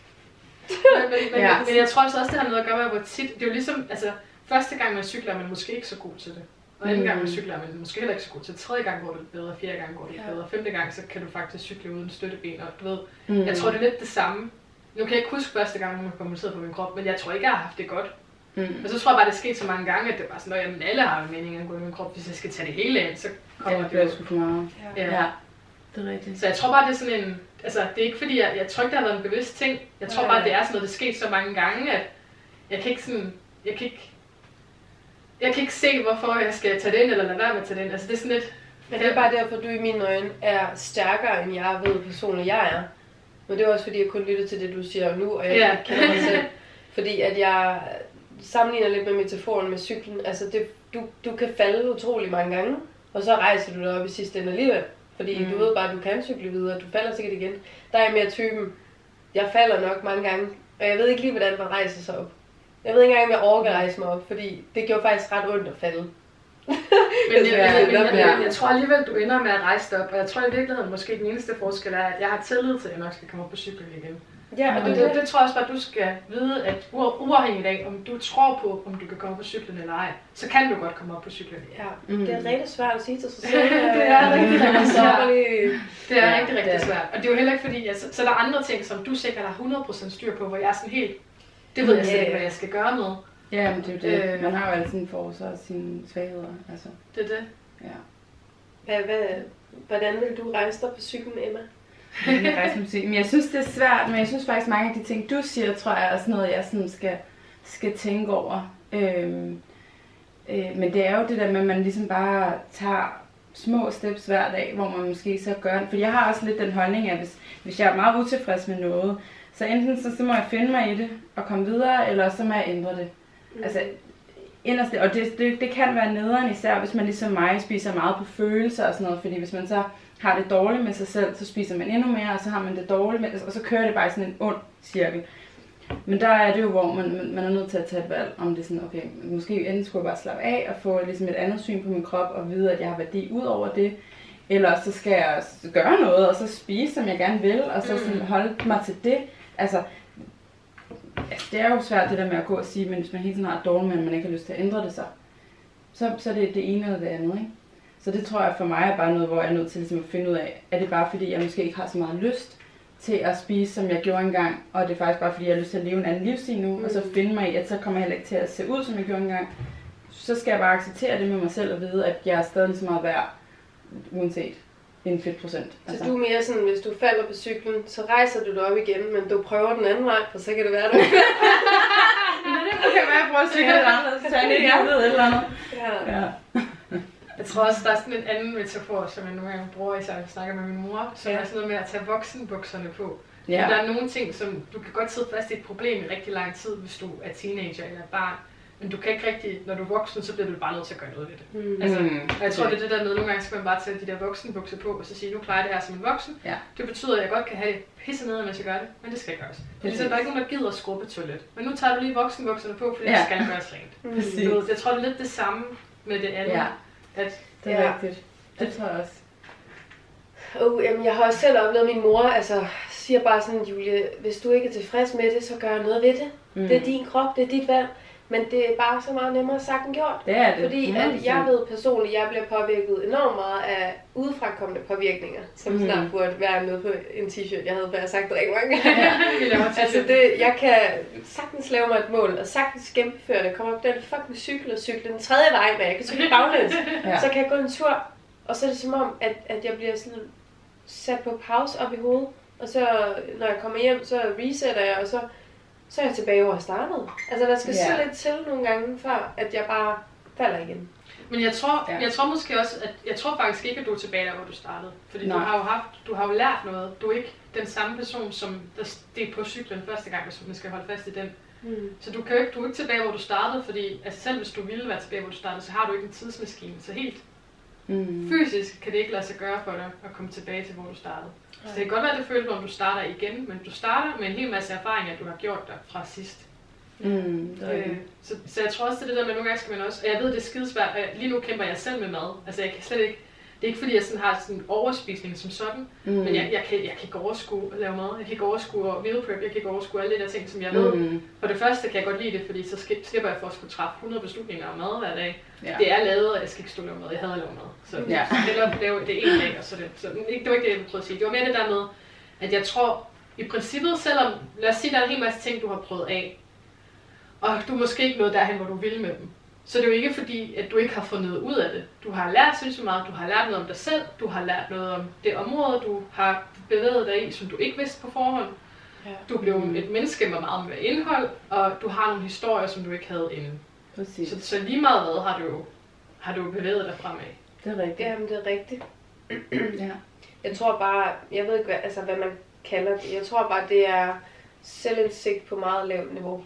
Men, men, men, Ja. ja. men jeg tror også, det har noget at gøre med, hvor tit, det er jo ligesom, altså, første gang man cykler, er man måske ikke så god til det. Og anden Mm. gang man cykler, er man måske heller ikke så god til. Tredje gang går det lidt bedre, fjerde gang går det lidt Ja. bedre. Femte gang, så kan du faktisk cykle uden støtteben, og du ved, Mm. Jeg tror, det er lidt det samme. Nu kan jeg ikke huske første gang, har kommenteret på min krop, men jeg tror ikke, jeg har haft det godt. Mm. Og så tror jeg bare, det er sket så mange gange, at det var sådan, at jamen, alle har en mening angående min krop. Hvis jeg skal tage det hele ind, så kommer Ja, det det jo. meget. Ja. Ja, det er rigtigt. Så jeg tror bare, det er sådan en... Altså, det er ikke fordi, jeg, jeg tror ikke, det har været en bevidst ting. Jeg tror Nej. bare, det er sådan noget, det er sket så mange gange, at jeg kan ikke sådan... Jeg kan ikke... Jeg kan ikke se, hvorfor jeg skal tage det ind, eller lade være med at tage det ind. Altså, det er sådan lidt... Men det er bare derfor, du i mine øjne er stærkere, end jeg ved personligt, jeg er. Men det er også fordi, jeg kun lytter til det, du siger nu, og jeg Ja. kender mig selv. Fordi at jeg sammenligner lidt med metaforen med cyklen. Altså, det, du, du kan falde utrolig mange gange, og så rejser du dig op i sidste ende alligevel. Fordi mm. du ved bare, at du kan cykle videre, du falder sikkert igen. Der er jeg mere typen, jeg falder nok mange gange, og jeg ved ikke lige, hvordan man rejser sig op. Jeg ved ikke engang, om jeg overgår at rejse mig op, fordi det gjorde faktisk ret ondt at falde. Men jeg, jeg, jeg, jeg, jeg, jeg tror alligevel, du ender med at rejse dig op. Og jeg tror i virkeligheden, måske den eneste forskel er, at jeg har tillid til, at jeg nok skal komme op på cyklen igen. Ja, Og det, det, det tror jeg også bare, du skal vide, at uaf- uafhængigt af, om du tror på, om du kan komme på cyklen eller ej, så kan du godt komme op på cyklen. Ja, Mm. det er rigtig svært at sige til sig selv. Det er rigtig, rigtig Så svært. er det er rigtig, rigtig er- svært. Og det er jo heller ikke fordi, altså, så er der andre ting, som du sikkert har 100% styr på, hvor jeg er sådan helt, det ved jeg slet ikke, hvad jeg skal gøre med. Ja, men det er jo det. Øh. Man har jo altid sine forser og sine svagheder. Altså, Det er det. ja. Hvad, hvad, hvordan vil du rejse dig på cyklen, Emma? Men jeg synes, det er svært, men jeg synes faktisk, mange af de ting, du siger, tror jeg er også noget, jeg sådan skal, skal tænke over. Øhm, Øh, men det er jo det der med, at man ligesom bare tager små steps hver dag, hvor man måske så gør For jeg har også lidt den holdning, at hvis, hvis jeg er meget utilfreds med noget, så enten så, så må jeg finde mig i det og komme videre, eller så må jeg ændre det. Mm. Altså, inderst, og det, det, det kan være nederen især, hvis man ligesom mig spiser meget på følelser og sådan noget, fordi hvis man så har det dårligt med sig selv, så spiser man endnu mere, og så har man det dårligt med, og så kører det bare i sådan en ond cirkel. Men der er det jo, hvor man, man er nødt til at tage et valg, om det er sådan, okay, måske enten skulle jeg bare slappe af og få ligesom et andet syn på min krop, og vide, at jeg har værdi ud over det, eller så skal jeg gøre noget, og så spise, som jeg gerne vil, og så sådan mm. holde mig til det. Altså, det er jo svært det der med at gå og sige, men hvis man hele tiden har et dårligt, men man ikke har lyst til at ændre det, så, så, så er det det ene eller det andet. Ikke? Så det tror jeg for mig er bare noget, hvor jeg er nødt til ligesom at finde ud af, er det bare fordi, jeg måske ikke har så meget lyst til at spise, som jeg gjorde engang, og det er faktisk bare fordi, jeg har lyst til at leve en anden livsstil nu, mm. og så mm. finde mig i, at så kommer jeg heller ikke til at se ud, som jeg gjorde engang. Så skal jeg bare acceptere det med mig selv og vide, at jeg er stadig så meget værd, uanset en fedtprocent. Altså. Så du er mere sådan, hvis du falder på cyklen, så rejser du dig op igen, men du prøver den anden vej, for så kan det være, der det kan være, at jeg prøver at cykle et andet, så jeg lidt eller andet. Ja. ja. Jeg tror også, der er sådan en anden metafor, som jeg nogle gange bruger, især når jeg snakker med min mor, som ja. er sådan noget med at tage voksenbukserne på. Ja. Der er nogle ting, som du kan godt sidde fast i et problem i rigtig lang tid, hvis du er teenager eller barn. Men du kan ikke rigtig, når du er voksen, så bliver du bare nødt til at gøre noget ved det. Mm. Altså, mm. og jeg tror, det er det der med, nogle gange skal man bare tage de der voksenbukser på, og så sige, nu klarer jeg det her som en voksen. Ja. Det betyder, at jeg godt kan have det pisse ned, mens jeg gør det, men det skal gøres. Det er ligesom, der er ikke nogen, der gider at skrubbe toilet. Men nu tager du lige voksenbukserne på, fordi ja. det skal gøres rent. Mm. jeg tror, det er lidt det samme med det andet. Ja. At, det er ja. rigtigt. Det tror jeg også. Oh, jamen, jeg har også selv oplevet, at min mor altså, siger bare sådan, Julie, hvis du ikke er tilfreds med det, så gør noget ved det. Mm. Det er din krop, det er dit valg. Men det er bare så meget nemmere sagt end gjort. Det er det. Fordi at jeg ved personligt, at jeg bliver påvirket enormt meget af udefrakommende påvirkninger, som mm. snart burde være noget på en t-shirt, jeg havde, har sagt det rigtig mange gange. Ja, altså det, jeg kan sagtens lave mig et mål, og sagtens gennemføre det, komme op den fucking cykel og cykle den tredje vej, men jeg kan cykle baglæns. ja. Så kan jeg gå en tur, og så er det som om, at, at jeg bliver sådan sat på pause op i hovedet. Og så, når jeg kommer hjem, så resetter jeg, og så så er jeg tilbage, hvor jeg startede. Altså, der skal yeah. så lidt til nogle gange, før at jeg bare falder igen. Men jeg tror, ja. jeg tror måske også, at jeg tror faktisk ikke, at du er tilbage der, hvor du startede. Fordi Nej. du har jo haft, du har jo lært noget. Du er ikke den samme person, som der steg på cyklen første gang, hvis man skal holde fast i den. Mm. Så du, kan jo ikke, du er ikke tilbage, hvor du startede, fordi altså selv hvis du ville være tilbage, hvor du startede, så har du ikke en tidsmaskine. Så helt mm. fysisk kan det ikke lade sig gøre for dig at komme tilbage til, hvor du startede. Så det kan godt være, at det føles, som om du starter igen, men du starter med en hel masse erfaringer, du har gjort der fra sidst. Mm, øh, så, så jeg tror også, det er det der med, nogle gange skal man også, og jeg ved, det er skidesvært, lige nu kæmper jeg selv med mad. Altså jeg kan slet ikke, det er ikke fordi, jeg sådan har sådan overspisning som sådan, mm. men jeg, jeg, kan, jeg kan ikke overskue at lave mad. Jeg kan ikke overskue at meal prep. Jeg kan ikke overskue alle de der ting, som jeg ved. Mm. For det første kan jeg godt lide det, fordi så slipper jeg for at skulle træffe 100 beslutninger om mad hver dag. Ja. Det er lavet, og jeg skal ikke stå lave mad. Jeg havde lavet mad. Så, ja. hellere lave det en dag, og så det. Så det var ikke det, jeg prøvede at sige. Det var mere det der med, at jeg tror, i princippet, selvom, lad os sige, der er en hel masse ting, du har prøvet af, og du er måske ikke nået derhen, hvor du vil med dem, så det er jo ikke fordi, at du ikke har fået noget ud af det. Du har lært sindssygt meget, du har lært noget om dig selv, du har lært noget om det område, du har bevæget dig i, som du ikke vidste på forhånd. Ja. Du blev et menneske med meget mere indhold, og du har nogle historier, som du ikke havde inden. Præcis. Så, så lige meget hvad har du, har du bevæget dig fremad. Det er rigtigt. Jamen, det er rigtigt. ja. Jeg tror bare, jeg ved ikke, hvad, altså, hvad man kalder det. Jeg tror bare, det er selvindsigt på meget lavt niveau.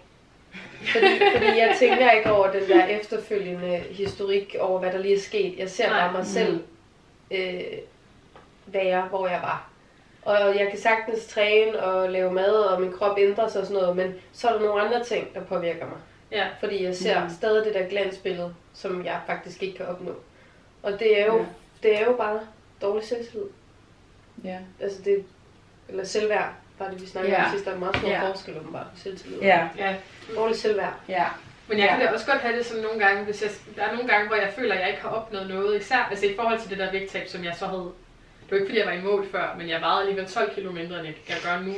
Fordi, fordi jeg tænker ikke over den der efterfølgende historik over, hvad der lige er sket. Jeg ser bare mig selv øh, være, hvor jeg var. Og jeg kan sagtens træne og lave mad, og min krop ændrer sig og sådan noget, men så er der nogle andre ting, der påvirker mig. Ja. Fordi jeg ser mm. stadig det der glansbillede, som jeg faktisk ikke kan opnå. Og det er jo, ja. det er jo bare dårlig selvtillid. Ja. Altså det, eller selvværd, var det vi snakkede ja. om sidst, der er meget stor ja. forskel om bare selvtillid. Ja. ja. Dårlig selvværd. Ja. Men jeg kan da også godt have det sådan nogle gange, hvis jeg, der er nogle gange, hvor jeg føler, at jeg ikke har opnået noget, især altså i forhold til det der vægttab, som jeg så havde. Det var ikke fordi, jeg var i mål før, men jeg vejede alligevel 12 kg mindre, end jeg kan gøre nu.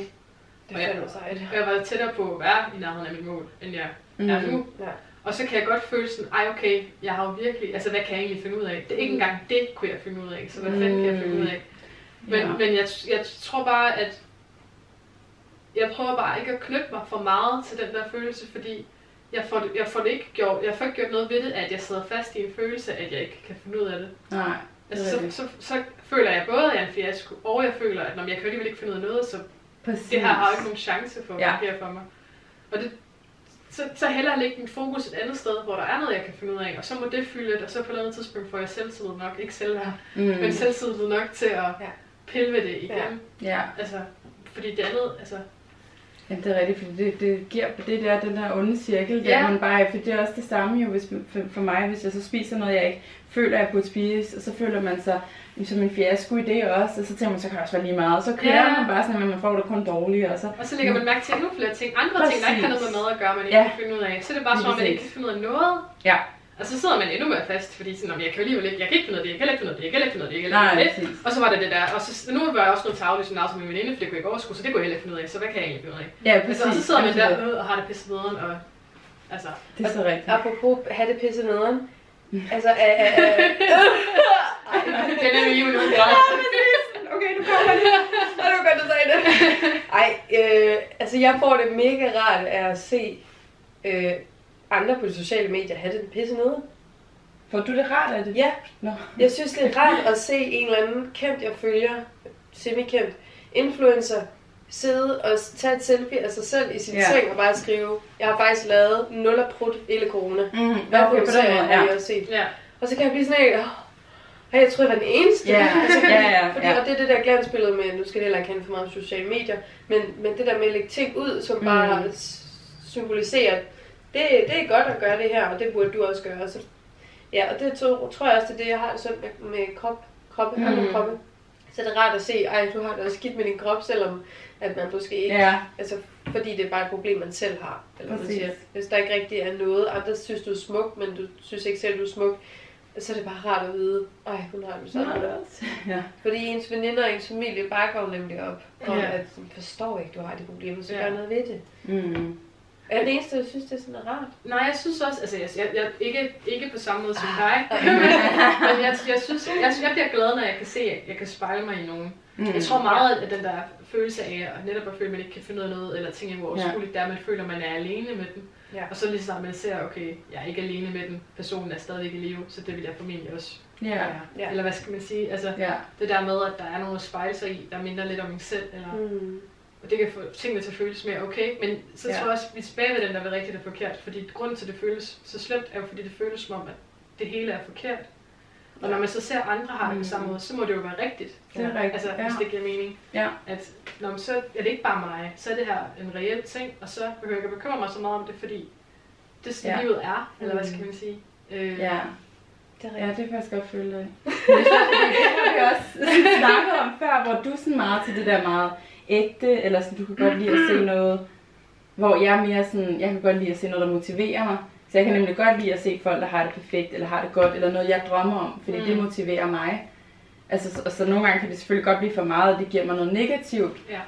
Det er jeg, sejt. Jeg var tættere på at være i nærheden af mit mål, end jeg mm. er nu. Ja. Og så kan jeg godt føle sådan, ej okay, jeg har jo virkelig, altså hvad kan jeg egentlig finde ud af? Det er ikke mm. engang det, kunne jeg finde ud af, så hvad fanden kan jeg finde ud af? Men, ja. men jeg, jeg tror bare, at jeg prøver bare ikke at knytte mig for meget til den der følelse, fordi jeg får, det, jeg får det ikke gjort, jeg får ikke gjort noget ved det, at jeg sidder fast i en følelse, at jeg ikke kan finde ud af det. Nej. Altså, Det så, så, så, føler jeg både, at jeg er en fiasko, og jeg føler, at når jeg kan alligevel ikke finde ud af noget, så Præcis. det her har jo ikke nogen chance for at Ja. fungere for mig. Og det, så, så hellere lægge min fokus et andet sted, hvor der er noget, jeg kan finde ud af, og så må det fylde og så på et eller andet tidspunkt får jeg selvtillid nok, ikke selvværd, mm. men selvtillid nok til at Ja. pille ved det igen. Ja. Ja. Altså, fordi det andet, altså, Ja, det er rigtigt, fordi det, det giver det der, den der onde cirkel, der Ja. man bare, for det er også det samme jo, hvis, for, for mig, hvis jeg så spiser noget, jeg ikke føler, jeg burde spise, og så føler man sig jamen, som en fiasko i det også, og så tænker man, så kan det også være lige meget, og så kører Ja. man bare sådan, at man får det kun dårligt, og så, og så lægger man mærke til endnu flere ting, andre ting, der ikke har noget med mad at gøre, man ikke Ja. kan finde ud af. Så er det bare som om, man ikke præcis. kan finde ud af noget. ja, Og så sidder man endnu mere fast, fordi sådan, "Nå, men jeg kan jo alligevel ikke, jeg kan ikke finde af det, jeg kan ikke finde af det, jeg kan ikke finde af det, jeg kan ikke finde af det. Og så var det det der, og så, nu var jeg også noget tavlig som som min veninde, for det kunne jeg ikke overskue, så det kunne jeg heller ikke finde ud af, så hvad kan jeg egentlig finde ud af? Ja, Altså, præcis. og så sidder man der og har det pisset nederen, og altså, Det er så rigtigt. Apropos have det pisse nederen. Altså, øh, øh, øh, den er jo. Okay, nu kommer det. Og det var godt, du sagde det. Ej, øh, altså jeg får det mega rart af at se øh, andre på de sociale medier have det pisse nede. Får du det rart af det? Ja, Nå. jeg synes det er rart at se en eller anden kendt, jeg følger, semi-kendt, influencer, sidde og tage et selfie af sig selv i sin Ja. seng og bare skrive, jeg har faktisk lavet 0 prut hele corona. Mm, Hvad okay, på den måde, har jeg ja. også set. Ja, Og så kan jeg blive sådan en, Ej, jeg tror, jeg var den eneste. Ja, altså, fordi, ja, ja, fordi, ja. Og det er det der glansbillede med, nu skal det heller ikke handle for meget om sociale medier, men, men det der med at lægge ting ud, som bare Mm. s- symboliserer, det, det er godt at gøre det her, og det burde du også gøre. Så, ja, og det to, tror jeg også, det er det, jeg har det sådan med, med krop, kroppe, mm. andre kroppe. Så det er rart at se, ej, du har det også skidt med din krop, selvom at man måske ikke, Ja, altså, fordi det er bare et problem, man selv har. Eller hvad man Præcis. siger. Hvis der ikke rigtig er noget, andre synes, du er smuk, men du synes ikke selv, du er smuk, så er det bare rart at vide, ej, hun har det sådan. ja. Fordi ens veninder og ens familie bakker jo nemlig op. Og Ja. at forstår ikke, du har det problem, så Ja. gør noget ved det. Mm. Er det eneste, der synes, det er sådan rart? Nej, jeg synes også, altså jeg, jeg, jeg ikke, ikke på samme måde som dig, Ah. men jeg, jeg synes, jeg, jeg bliver glad, når jeg kan se, at jeg kan spejle mig i nogen. Mm. Jeg tror meget, at den der følelse af at netop at føle, at man ikke kan finde ud af noget, eller ting, hvor uoverskueligt det er, man føler, at man er alene med den. Ja. Og så lige snart man ser, okay, jeg er ikke alene med den, personen er stadigvæk i live, så det vil jeg formentlig også Ja. Ja. Eller hvad skal man sige? Altså, ja. det der med, at der er nogen at spejle sig i, der minder lidt om en selv, eller, Mm. Og det kan få tingene til at føles mere okay, men så Ja. tror jeg også, at vi er tilbage ved den der ved rigtigt og forkert, fordi grunden til, at det føles så slemt, er jo fordi det føles som om, at det hele er forkert. Og når man så ser andre har det på samme Mm. måde, så må det jo være rigtigt. Det er rigtigt, Altså, ja. hvis det giver mening. Ja. At når man så er det ikke bare mig, så er det her en reel ting, og så behøver jeg ikke at bekymre mig så meget om det, fordi det er sådan, Ja. livet er, eller hvad Mm. skal man sige. Øh, Ja. Det er Ja, det er faktisk godt føle dig. Det har vi også snakket om før, hvor du er sådan meget til det der meget ægte, eller sådan, du kan godt lide at se noget, hvor jeg er mere sådan, jeg kan godt lide at se noget, der motiverer mig. Så jeg kan nemlig godt lide at se folk, der har det perfekt, eller har det godt, eller noget, jeg drømmer om, fordi mm. det motiverer mig. Altså, så, så nogle gange kan det selvfølgelig godt blive for meget, og det giver mig noget negativt. Ja.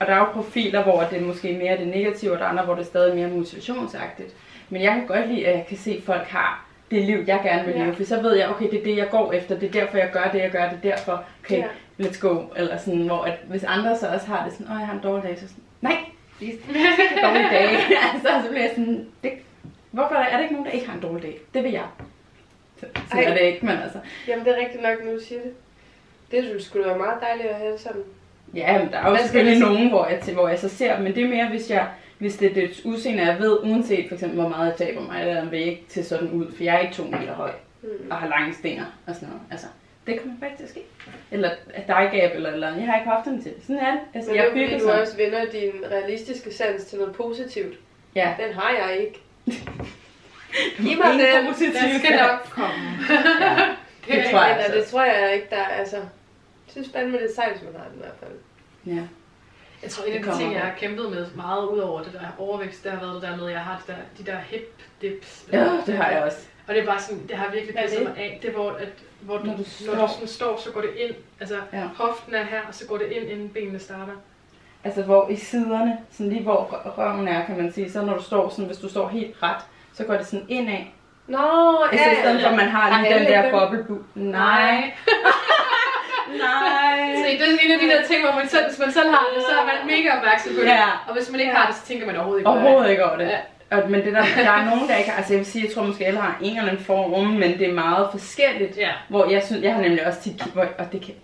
Og der er jo profiler, hvor det er måske mere det negative, og der er andre, hvor det er stadig mere motivationsagtigt. Men jeg kan godt lide, at jeg kan se, at folk har det liv, jeg gerne vil Ja. leve. For så ved jeg, okay, det er det, jeg går efter. Det er derfor, jeg gør det, jeg gør. Det er derfor, okay, Ja. Let's go. Eller sådan, hvor at, hvis andre så også har det sådan, åh, jeg har en dårlig dag, så sådan, nej, please, det er en dårlig dag. altså, så bliver jeg sådan, det, hvorfor er der ikke nogen, der ikke har en dårlig dag? Det vil jeg. Så, så er det ikke, men altså. Jamen, det er rigtigt nok, når du siger det. Det skulle skulle være meget dejligt at have det sådan. Ja, men der er jo selvfølgelig nogen, hvor jeg, til, hvor jeg så ser, men det er mere, hvis jeg hvis det er det udseende, jeg ved, uanset for eksempel, hvor meget jeg taber mig, eller vil jeg ikke til sådan ud, for jeg er ikke to meter høj, Mm. og har lange stener og sådan noget. Altså, det kommer faktisk til at ske. Eller at dig eller, eller jeg har ikke hofterne til det. Sådan er det. Altså, Men jeg det er fordi, bygger du sådan. også vender din realistiske sans til noget positivt. Ja. Den har jeg ikke. Giv Ingen mig den. positive Den skal kan- nok komme. Ja, Det det tror jeg Men altså. det tror jeg ikke, der er, altså... Jeg synes fandme, det er sejt, hvis man har den i hvert fald. Ja. Jeg tror, en af de ting, jeg har kæmpet med meget ud over det der overvækst, det har været det der med, at jeg har det der, de der hip dips. ja, det har jeg også. Og det er bare sådan, det har virkelig pisset mig af. Det er hvor, at, hvor Når du står. når du sådan står, så går det ind. Altså, Ja. hoften er her, og så går det ind, inden benene starter. Altså hvor i siderne, sådan lige hvor rø- røven er, kan man sige, så når du står sådan, hvis du står helt ret, så går det sådan indad. Nå, Ja, ja, I stedet for, at man har lige den der bobbelbu. Nej, nej. Se, det er en af de der ting, hvor man selv, hvis man selv har det, så er man mega opmærksom på det. Ja. Og hvis man ikke har det, så tænker man overhovedet ikke på det. Overhovedet ikke over det. Ja. Og, men det der, der er nogen, der ikke har, altså jeg vil sige, jeg tror måske alle har en eller anden form, men det er meget forskelligt. Ja. Hvor jeg synes, jeg har nemlig også tit, hvor, og det kan,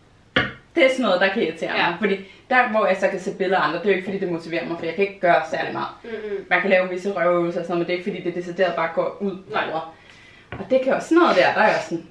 det er sådan noget, der kan irritere Ja. mig. Fordi der, hvor jeg så kan se billeder af andre, det er jo ikke fordi, det motiverer mig, for jeg kan ikke gøre særlig meget. Mm-mm. Man kan lave visse røveøvelser og sådan noget, men det er ikke fordi, det decideret bare går ud Nej. over. Og det kan også sådan noget der, der er også sådan,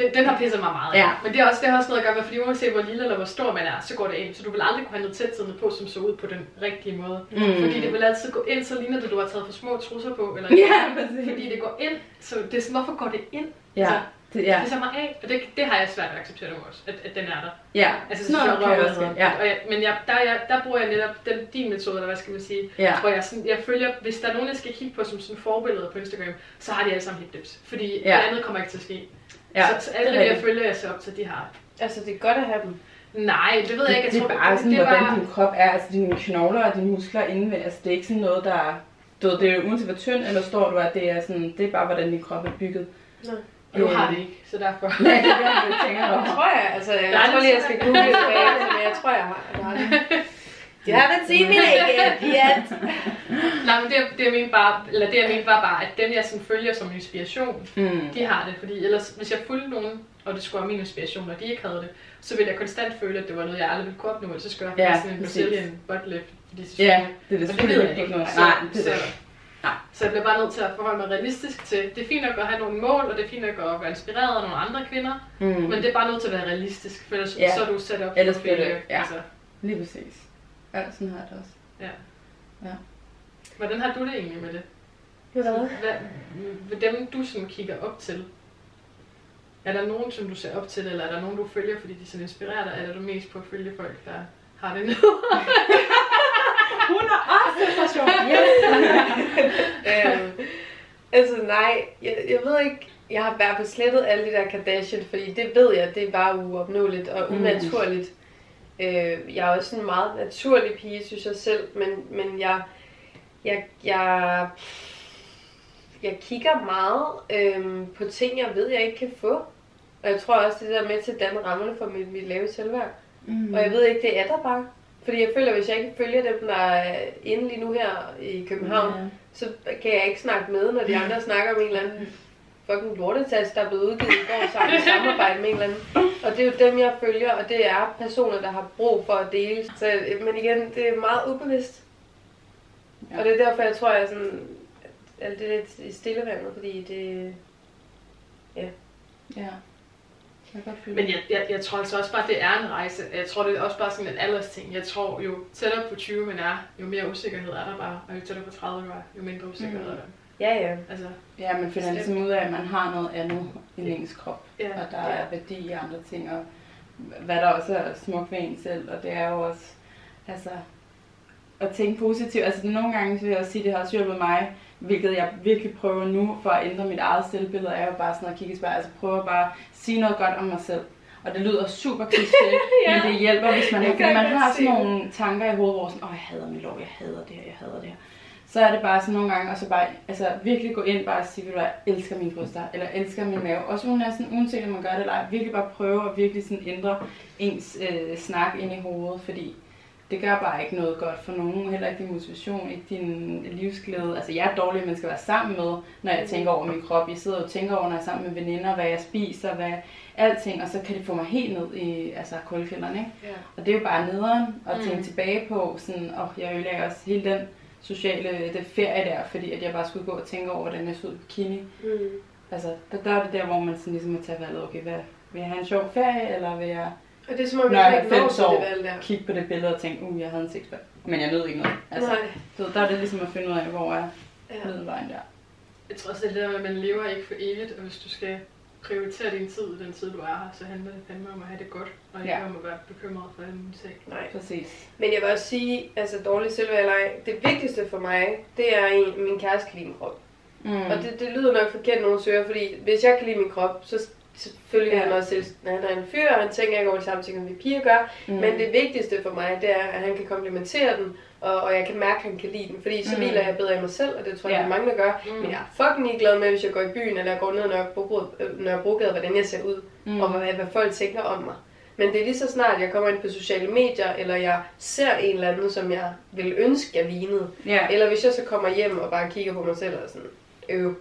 Den, den har pisset mig meget. Ja. Men det, er også, det har også noget at gøre med, fordi uanset hvor lille eller hvor stor man er, så går det ind. Så du vil aldrig kunne have noget tætsiddende på, som så ud på den rigtige måde. Mm. Fordi det vil altid gå ind, så ligner det, du har taget for små trusser på. Eller ja, præcis. Fordi det går ind, så det er sådan, hvorfor går det ind? Ja, Altså, det, ja. Det så meget af, og det, det har jeg svært ved at acceptere nu også, at, at den er der. ja. Altså, sådan noget kan jeg også. Ja, Og jeg, men jeg, der, er jeg, der bruger jeg netop den, din metode, eller hvad skal man sige, ja. hvor jeg, sådan, jeg følger, hvis der er nogen, jeg skal kigge på som sådan forbilleder på Instagram, så har de alle sammen hip dips. Fordi Ja. det andet kommer ikke til at ske. Ja. så, så alle det er jeg rigtigt. følger, jeg ser op til, de har. Altså, det er godt at have dem. Nej, det ved jeg ikke. Jeg det, tror, det er bare sådan, det hvordan bare- din krop er, altså dine knogler og dine muskler indvendig, altså det er ikke sådan noget, der er, du ved, det er jo uanset hvor tynd eller stor du er, det er sådan, det er bare, hvordan din krop er bygget. Og du har det ikke, så derfor. Nej, det er det, jeg tænker over. tror jeg, altså, jeg Nej, tror lige, jeg skal google det men jeg tror, jeg har, jeg har det. Seen me naked yet. Nej, men det, det jeg mente bare, eller det jeg mente var bare, at dem jeg sådan følger som inspiration, Mm. de har det. Fordi ellers, hvis jeg fulgte nogen, og det skulle være min inspiration, og de ikke havde det, så ville jeg konstant føle, at det var noget, jeg aldrig ville kunne opnå, og så skulle jeg Ja, have sådan en. Brazilian butt lift. Fordi så Ja, det er det det selvfølgelig ikke ikke. noget. Nej, det er så, det. Nej. så jeg bliver bare nødt til at forholde mig realistisk til, det er fint nok at have nogle mål, og det er fint nok at være inspireret af nogle andre kvinder, Mm. men det er bare nødt til at være realistisk, for ellers Ja. så er du sat op Ellers bliver det- ja. Altså, Lige præcis. Ja, sådan har jeg det også. hvordan har du det egentlig med det? Hvad? Hvad, hvad dem du sådan kigger op til, er der nogen, som du ser op til, eller er der nogen, du følger, fordi de sådan inspirerer dig, eller er du mest på at følge folk, der har det nede? Hun er også for sjov. Yes. øhm, altså nej, jeg, jeg ved ikke, jeg har i hvert fald slettet alle de der Kardashian, fordi det ved jeg, det er bare uopnåeligt og Mm. Øh, jeg er også en meget naturlig pige, synes jeg selv, men, men jeg, jeg, jeg, jeg kigger meget øhm, på ting, jeg ved, jeg ikke kan få. Og jeg tror også, det der er med til at danne rammerne for mit, mit lave selvværd. Mm. Og jeg ved ikke, det er der bare. Fordi jeg føler, at hvis jeg ikke følger dem, der er inde lige nu her i København, Ja. så kan jeg ikke snakke med, når de andre snakker om en eller anden fucking lortetast, der er blevet udgivet i går sammen i samarbejde med en eller anden. Og det er jo dem, jeg følger, og det er personer, der har brug for at dele. Så, men igen, det er meget ubevidst. Ja. Og det er derfor, jeg tror, jeg er sådan, alt det lidt i stillevandet, fordi det... Ja. Jeg kan godt følge Men jeg, jeg, jeg tror altså også bare, det er en rejse. Jeg tror, det er også bare sådan en alders ting. Jeg tror, jo tættere på 20 man er, jo mere usikkerhed er der bare. Og jo tættere på 30 du er, jo mindre usikkerhed er der. Ja, ja. Altså, Ja, man finder ligesom ud af, at man har noget andet i ens krop. ja. og der er værdi i andre ting, og hvad der også er smukt ved en selv, og det er jo også, altså, at tænke positivt. Altså, nogle gange så vil jeg også sige, at det har også hjulpet mig, hvilket jeg virkelig prøver nu for at ændre mit eget selvbillede, er jo bare sådan at kigge i spejlet, altså prøve bare at sige noget godt om mig selv. Og det lyder super kliché, Ja. men det hjælper, hvis man ikke, man har sådan nogle tanker i hovedet, hvor sådan, åh, jeg hader min lov, jeg hader det her, jeg hader det her. Så er det bare sådan nogle gange, og så bare, altså virkelig gå ind bare og sige, hvad, jeg elsker mine bryster, eller elsker min mave. Også hun er sådan, uanset om man gør det eller ej, virkelig bare prøve at virkelig sådan ændre ens øh, snak ind i hovedet, fordi det gør bare ikke noget godt for nogen, heller ikke din motivation, ikke din livsglæde. Altså jeg er dårlig, at man skal være sammen med, når jeg tænker over min krop. Jeg sidder og tænker over, når jeg er sammen med veninder, hvad jeg spiser, hvad alting, og så kan det få mig helt ned i altså, kulkælderen, ikke? ja. Og det er jo bare nederen at Mm. tænke tilbage på, sådan, og jeg ødelagde også hele den sociale det ferie der, fordi at jeg bare skulle gå og tænke over, hvordan jeg så ud i bikini. Mm. Altså, der, der er det der, hvor man sådan ligesom må tage valget, okay, hvad, vil jeg have en sjov ferie, eller vil jeg Og det er som om, Når jeg er når fem til år. kigge på det billede og tænke, uh, jeg havde en sixpack, men jeg nød ikke noget. Altså, Nej. du ved, der er det ligesom at finde ud af, hvor er Ja. middelvejen der. Jeg tror også, det er det der med, at man lever ikke for evigt, og hvis du skal prioritere din tid, den tid du er her, så handler det fandme om at have det godt, og ikke Ja. om at være bekymret for alle mulige ting. Nej. Præcis. Men jeg vil også sige, altså dårlig selvværd eller ej, det vigtigste for mig, det er en, min kæreste kan lide min krop. Mm. Og det, det lyder nok forkert, nogen søger, fordi hvis jeg kan lide min krop, så selvfølgelig Ja. han også selv, han er en fyr, og han tænker ikke over de samme ting, som vi piger gør. Mm. Men det vigtigste for mig, det er, at han kan komplementere den, og, og jeg kan mærke, at han kan lide den. Fordi så Mm. hviler jeg bedre i mig selv, og det tror jeg, Ja. ja. mange der gør. Mm. Men jeg er fucking ligeglad med, hvis jeg går i byen, eller jeg går ned ad Nørrebro- øh, Nørrebrogade, hvordan jeg ser ud, mm. mm. og hvad, hvad folk tænker om mig. Men det er lige så snart, jeg kommer ind på sociale medier, eller jeg ser en eller anden, som jeg vil ønske, jeg lignede. Ja. Eller hvis jeg så kommer hjem og bare kigger på mig selv og sådan, øv.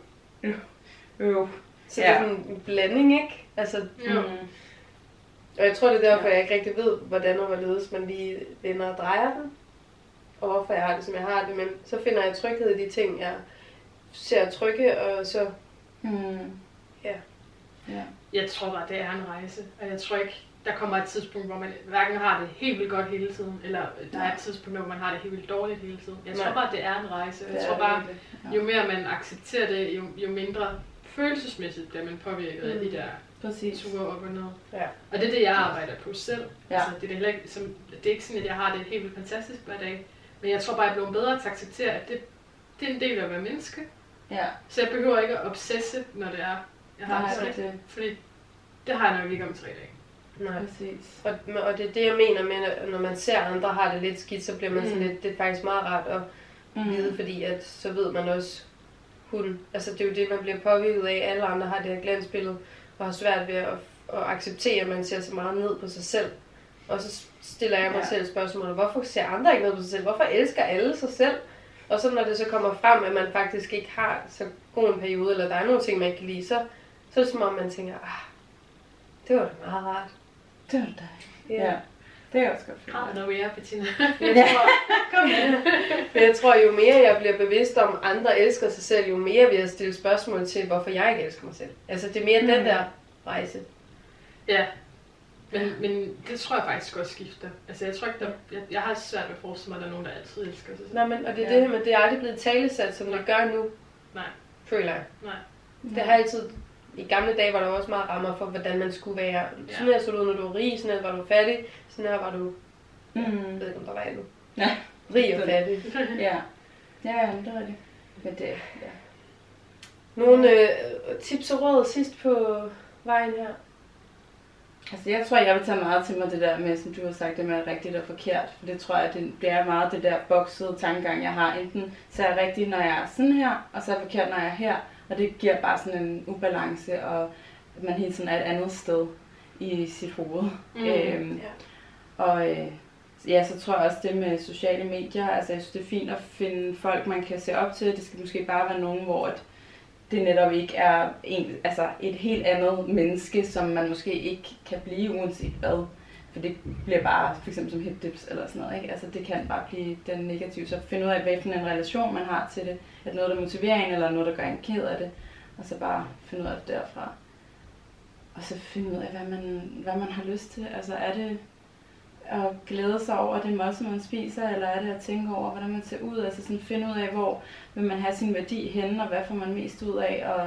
Øh. Så det er Ja. sådan en blanding, ikke? Altså, Jo. Mm. og jeg tror, det er derfor, Ja. jeg ikke rigtig ved, hvordan og hvorledes man lige vender og drejer den. Og hvorfor jeg har det, som jeg har det. Men så finder jeg tryghed i de ting, jeg ser trygge, og så... Mm. Ja. Ja. Jeg tror bare, det er en rejse. Og jeg tror ikke, der kommer et tidspunkt, hvor man hverken har det helt vildt godt hele tiden, eller der er et tidspunkt, hvor man har det helt vildt dårligt hele tiden. Jeg tror Nej. bare, det er en rejse. Jeg Det tror bare, virkelig. jo mere man accepterer det, jo, jo mindre følelsesmæssigt bliver man påvirket af de Mm. der Præcis. ture op og ned. Ja. Og det er det, jeg arbejder på selv. Ja. Altså, det, er da heller ikke, som, det er ikke sådan, at jeg har det helt vildt fantastisk hver dag. Men jeg tror bare, jeg er blevet bedre til at acceptere, at det, det er en del af at være menneske. Ja. Så jeg behøver ikke at obsesse, når det er, jeg har Nej, det det sådan. det. Fordi det har jeg nok ikke om tre dage. Nej. Præcis. Og, og det er det, jeg mener med, at når man ser andre har det lidt skidt, så bliver man sådan Mm. lidt, det er faktisk meget rart at Mm. vide, fordi at så ved man også, hun, altså det er jo det, man bliver påvirket af. Alle andre har det her glansbillede, og har svært ved at, at acceptere, at man ser så meget ned på sig selv. Og så stiller jeg mig Ja. selv spørgsmålet, hvorfor ser andre ikke ned på sig selv? Hvorfor elsker alle sig selv? Og så når det så kommer frem, at man faktisk ikke har så god en periode, eller der er nogle ting, man ikke kan lide, så, så er det som om, man tænker, ah, det var da meget rart. Det var dig. Ja. Det jeg også godt. Græd noget mere, Bettina. Jeg tror, kom. Men jeg tror, jo mere jeg bliver bevidst om, at andre elsker sig selv, jo mere vil jeg stille spørgsmål til, hvorfor jeg ikke elsker mig selv. Altså, det er mere mm. den der rejse. Ja. Men, men det tror jeg faktisk også skifter. Altså jeg tror ikke, der, jeg, jeg har svært ved at forestille mig, at der er nogen, der altid elsker sig. Nå, men, og det er Ja. det her med, det er aldrig blevet talesat, som det gør nu. Nej. Føler jeg. Nej. Det har altid... I gamle dage var der også meget rammer for, hvordan man skulle være. Sådan her så du ud, når du var rig, sådan her var du fattig, sådan her var du... Jeg Mm. ved ikke, om der var andet. Ja. Rig og fattig. Ja. Ja, ja, det er rigtigt. Men det, ja. Nogle øh, tips og råd sidst på vejen her. Altså, jeg tror, jeg vil tage meget til mig det der med, som du har sagt, det med rigtigt og forkert. For det tror jeg, det bliver meget det der boksede tankegang, jeg har. Enten så er jeg rigtig, når jeg er sådan her, og så er jeg forkert, når jeg er her. Og det giver bare sådan en ubalance, og man hele tiden er et andet sted i sit hoved. Mm. Øhm, Ja. Og øh, ja, så tror jeg også det med sociale medier. Altså, jeg synes, det er fint at finde folk, man kan se op til. Det skal måske bare være nogen, hvor at det netop ikke er en, altså et helt andet menneske, som man måske ikke kan blive uanset hvad. For det bliver bare for eksempel som hip dips eller sådan noget. Ikke? Altså det kan bare blive den negative. Så finde ud af, hvad for en relation man har til det. At noget, der motiverer en, eller noget, der gør en ked af det. Og så bare finde ud af det derfra. Og så finde ud af, hvad man, hvad man har lyst til. Altså er det at glæde sig over det måltid, man spiser, eller er det at tænke over, hvordan man ser ud? Altså sådan finde ud af, hvor vil man have sin værdi henne, og hvad får man mest ud af? Og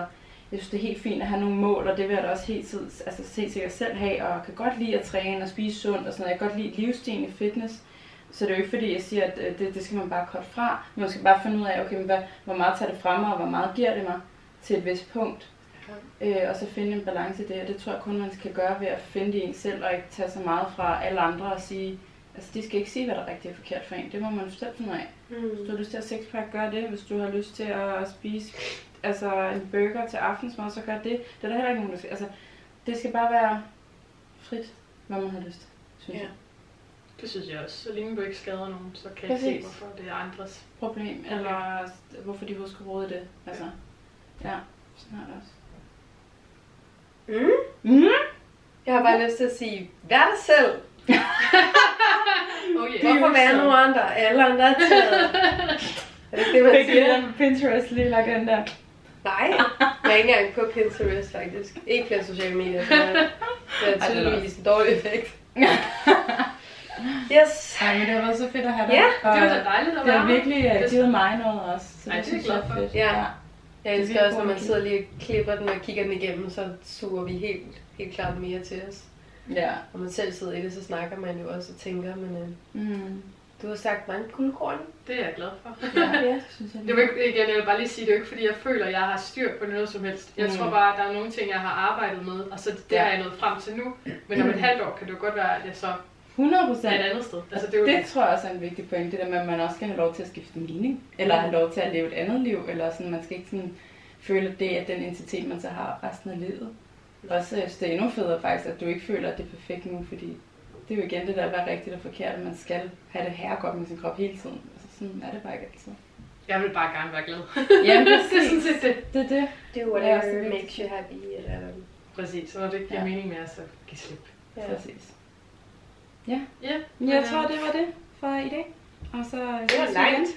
jeg synes, det er helt fint at have nogle mål, og det vil jeg da også helt, tid, altså, helt sikkert selv have, og kan godt lide at træne og spise sundt og sådan noget. Jeg kan godt lide livsstilen i fitness. Så det er jo ikke fordi, jeg siger, at øh, det, det skal man bare korte fra. Men man skal bare finde ud af, okay, men hvad, hvor meget tager det fra mig, og hvor meget giver det mig til et vist punkt. Øh, og så finde en balance i det, og det tror jeg kun, man kan gøre ved at finde det i en selv, og ikke tage så meget fra alle andre og sige, altså de skal ikke sige, hvad der er rigtigt og forkert for en. Det må man jo selv finde ud af. Hvis Mm. du har lyst til at sexpack, gør det. Hvis du har lyst til at spise altså en burger til aftensmad, så gør det. Det er der heller ikke nogen, der skal. Altså, det skal bare være frit, hvad man har lyst til, synes Ja. jeg. Det synes jeg også. Så længe du ikke skader nogen, så kan jeg ikke se, Præcis. hvorfor det er andres. Problem, eller hvorfor de skulle råde det. Altså, ja, sådan er det også. Mm. Mm. Jeg har bare lyst til at sige, vær dig selv. Oh, yeah. Hvorfor være nogen andre? Alle andre er taget. Er det ikke det, man lige siger? Pinterest lige lagt den der. Nej, jeg er ikke engang på Pinterest faktisk. Ikke flere sociale medier. Så det er det er tydeligvis en dårlig effekt. Yes. Ej, men det har været så fedt at have dig. Ja, og Det var da dejligt at det være har her. virkelig uh, Det- givet mig noget også. Så Ej, det, det er jeg synes jeg glad for. fedt. Ja. Jeg Det er elsker også, når man sidder lige og klipper den og kigger den igennem, så suger vi helt, helt klart mere til os. Ja. Når man selv sidder i det, så snakker man jo også og tænker, men øh, Mm. du har sagt mange guldkorn. Det er jeg glad for. Ja, det synes jeg. Det var ikke, igen, jeg vil bare lige sige, det er ikke fordi, jeg føler, at jeg har styr på noget som helst. Jeg Mm. tror bare, at der er nogle ting, jeg har arbejdet med, og så det Ja. har jeg nået frem til nu. Men om et halvt år kan det jo godt være, at jeg så 100 er procent. et andet sted. Altså, det er jo Det tror jeg også er en vigtig point, det der med, at man også skal have lov til at skifte mening, eller have lov til at leve et andet liv, eller sådan, man skal ikke sådan føle, at det er den identitet, man så har resten af livet. Også jeg synes, det er endnu federe faktisk, at du ikke føler, at det er perfekt nu, fordi det er jo igen det der, hvad er rigtigt og forkert, at man skal have det her godt med sin krop hele tiden. Altså sådan er det bare ikke altid. Jeg vil bare gerne være glad. Ja, det er sådan set det. Det er det. Det er Ja, whatever vigtigt. makes you happy. Eller, Præcis, så når det ikke giver Ja. mening mere, så giv slip. ja. Præcis. Ja, Men jeg tror, det var det for i dag. Og så Det var langt.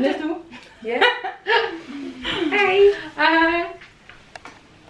næste uge. Ja.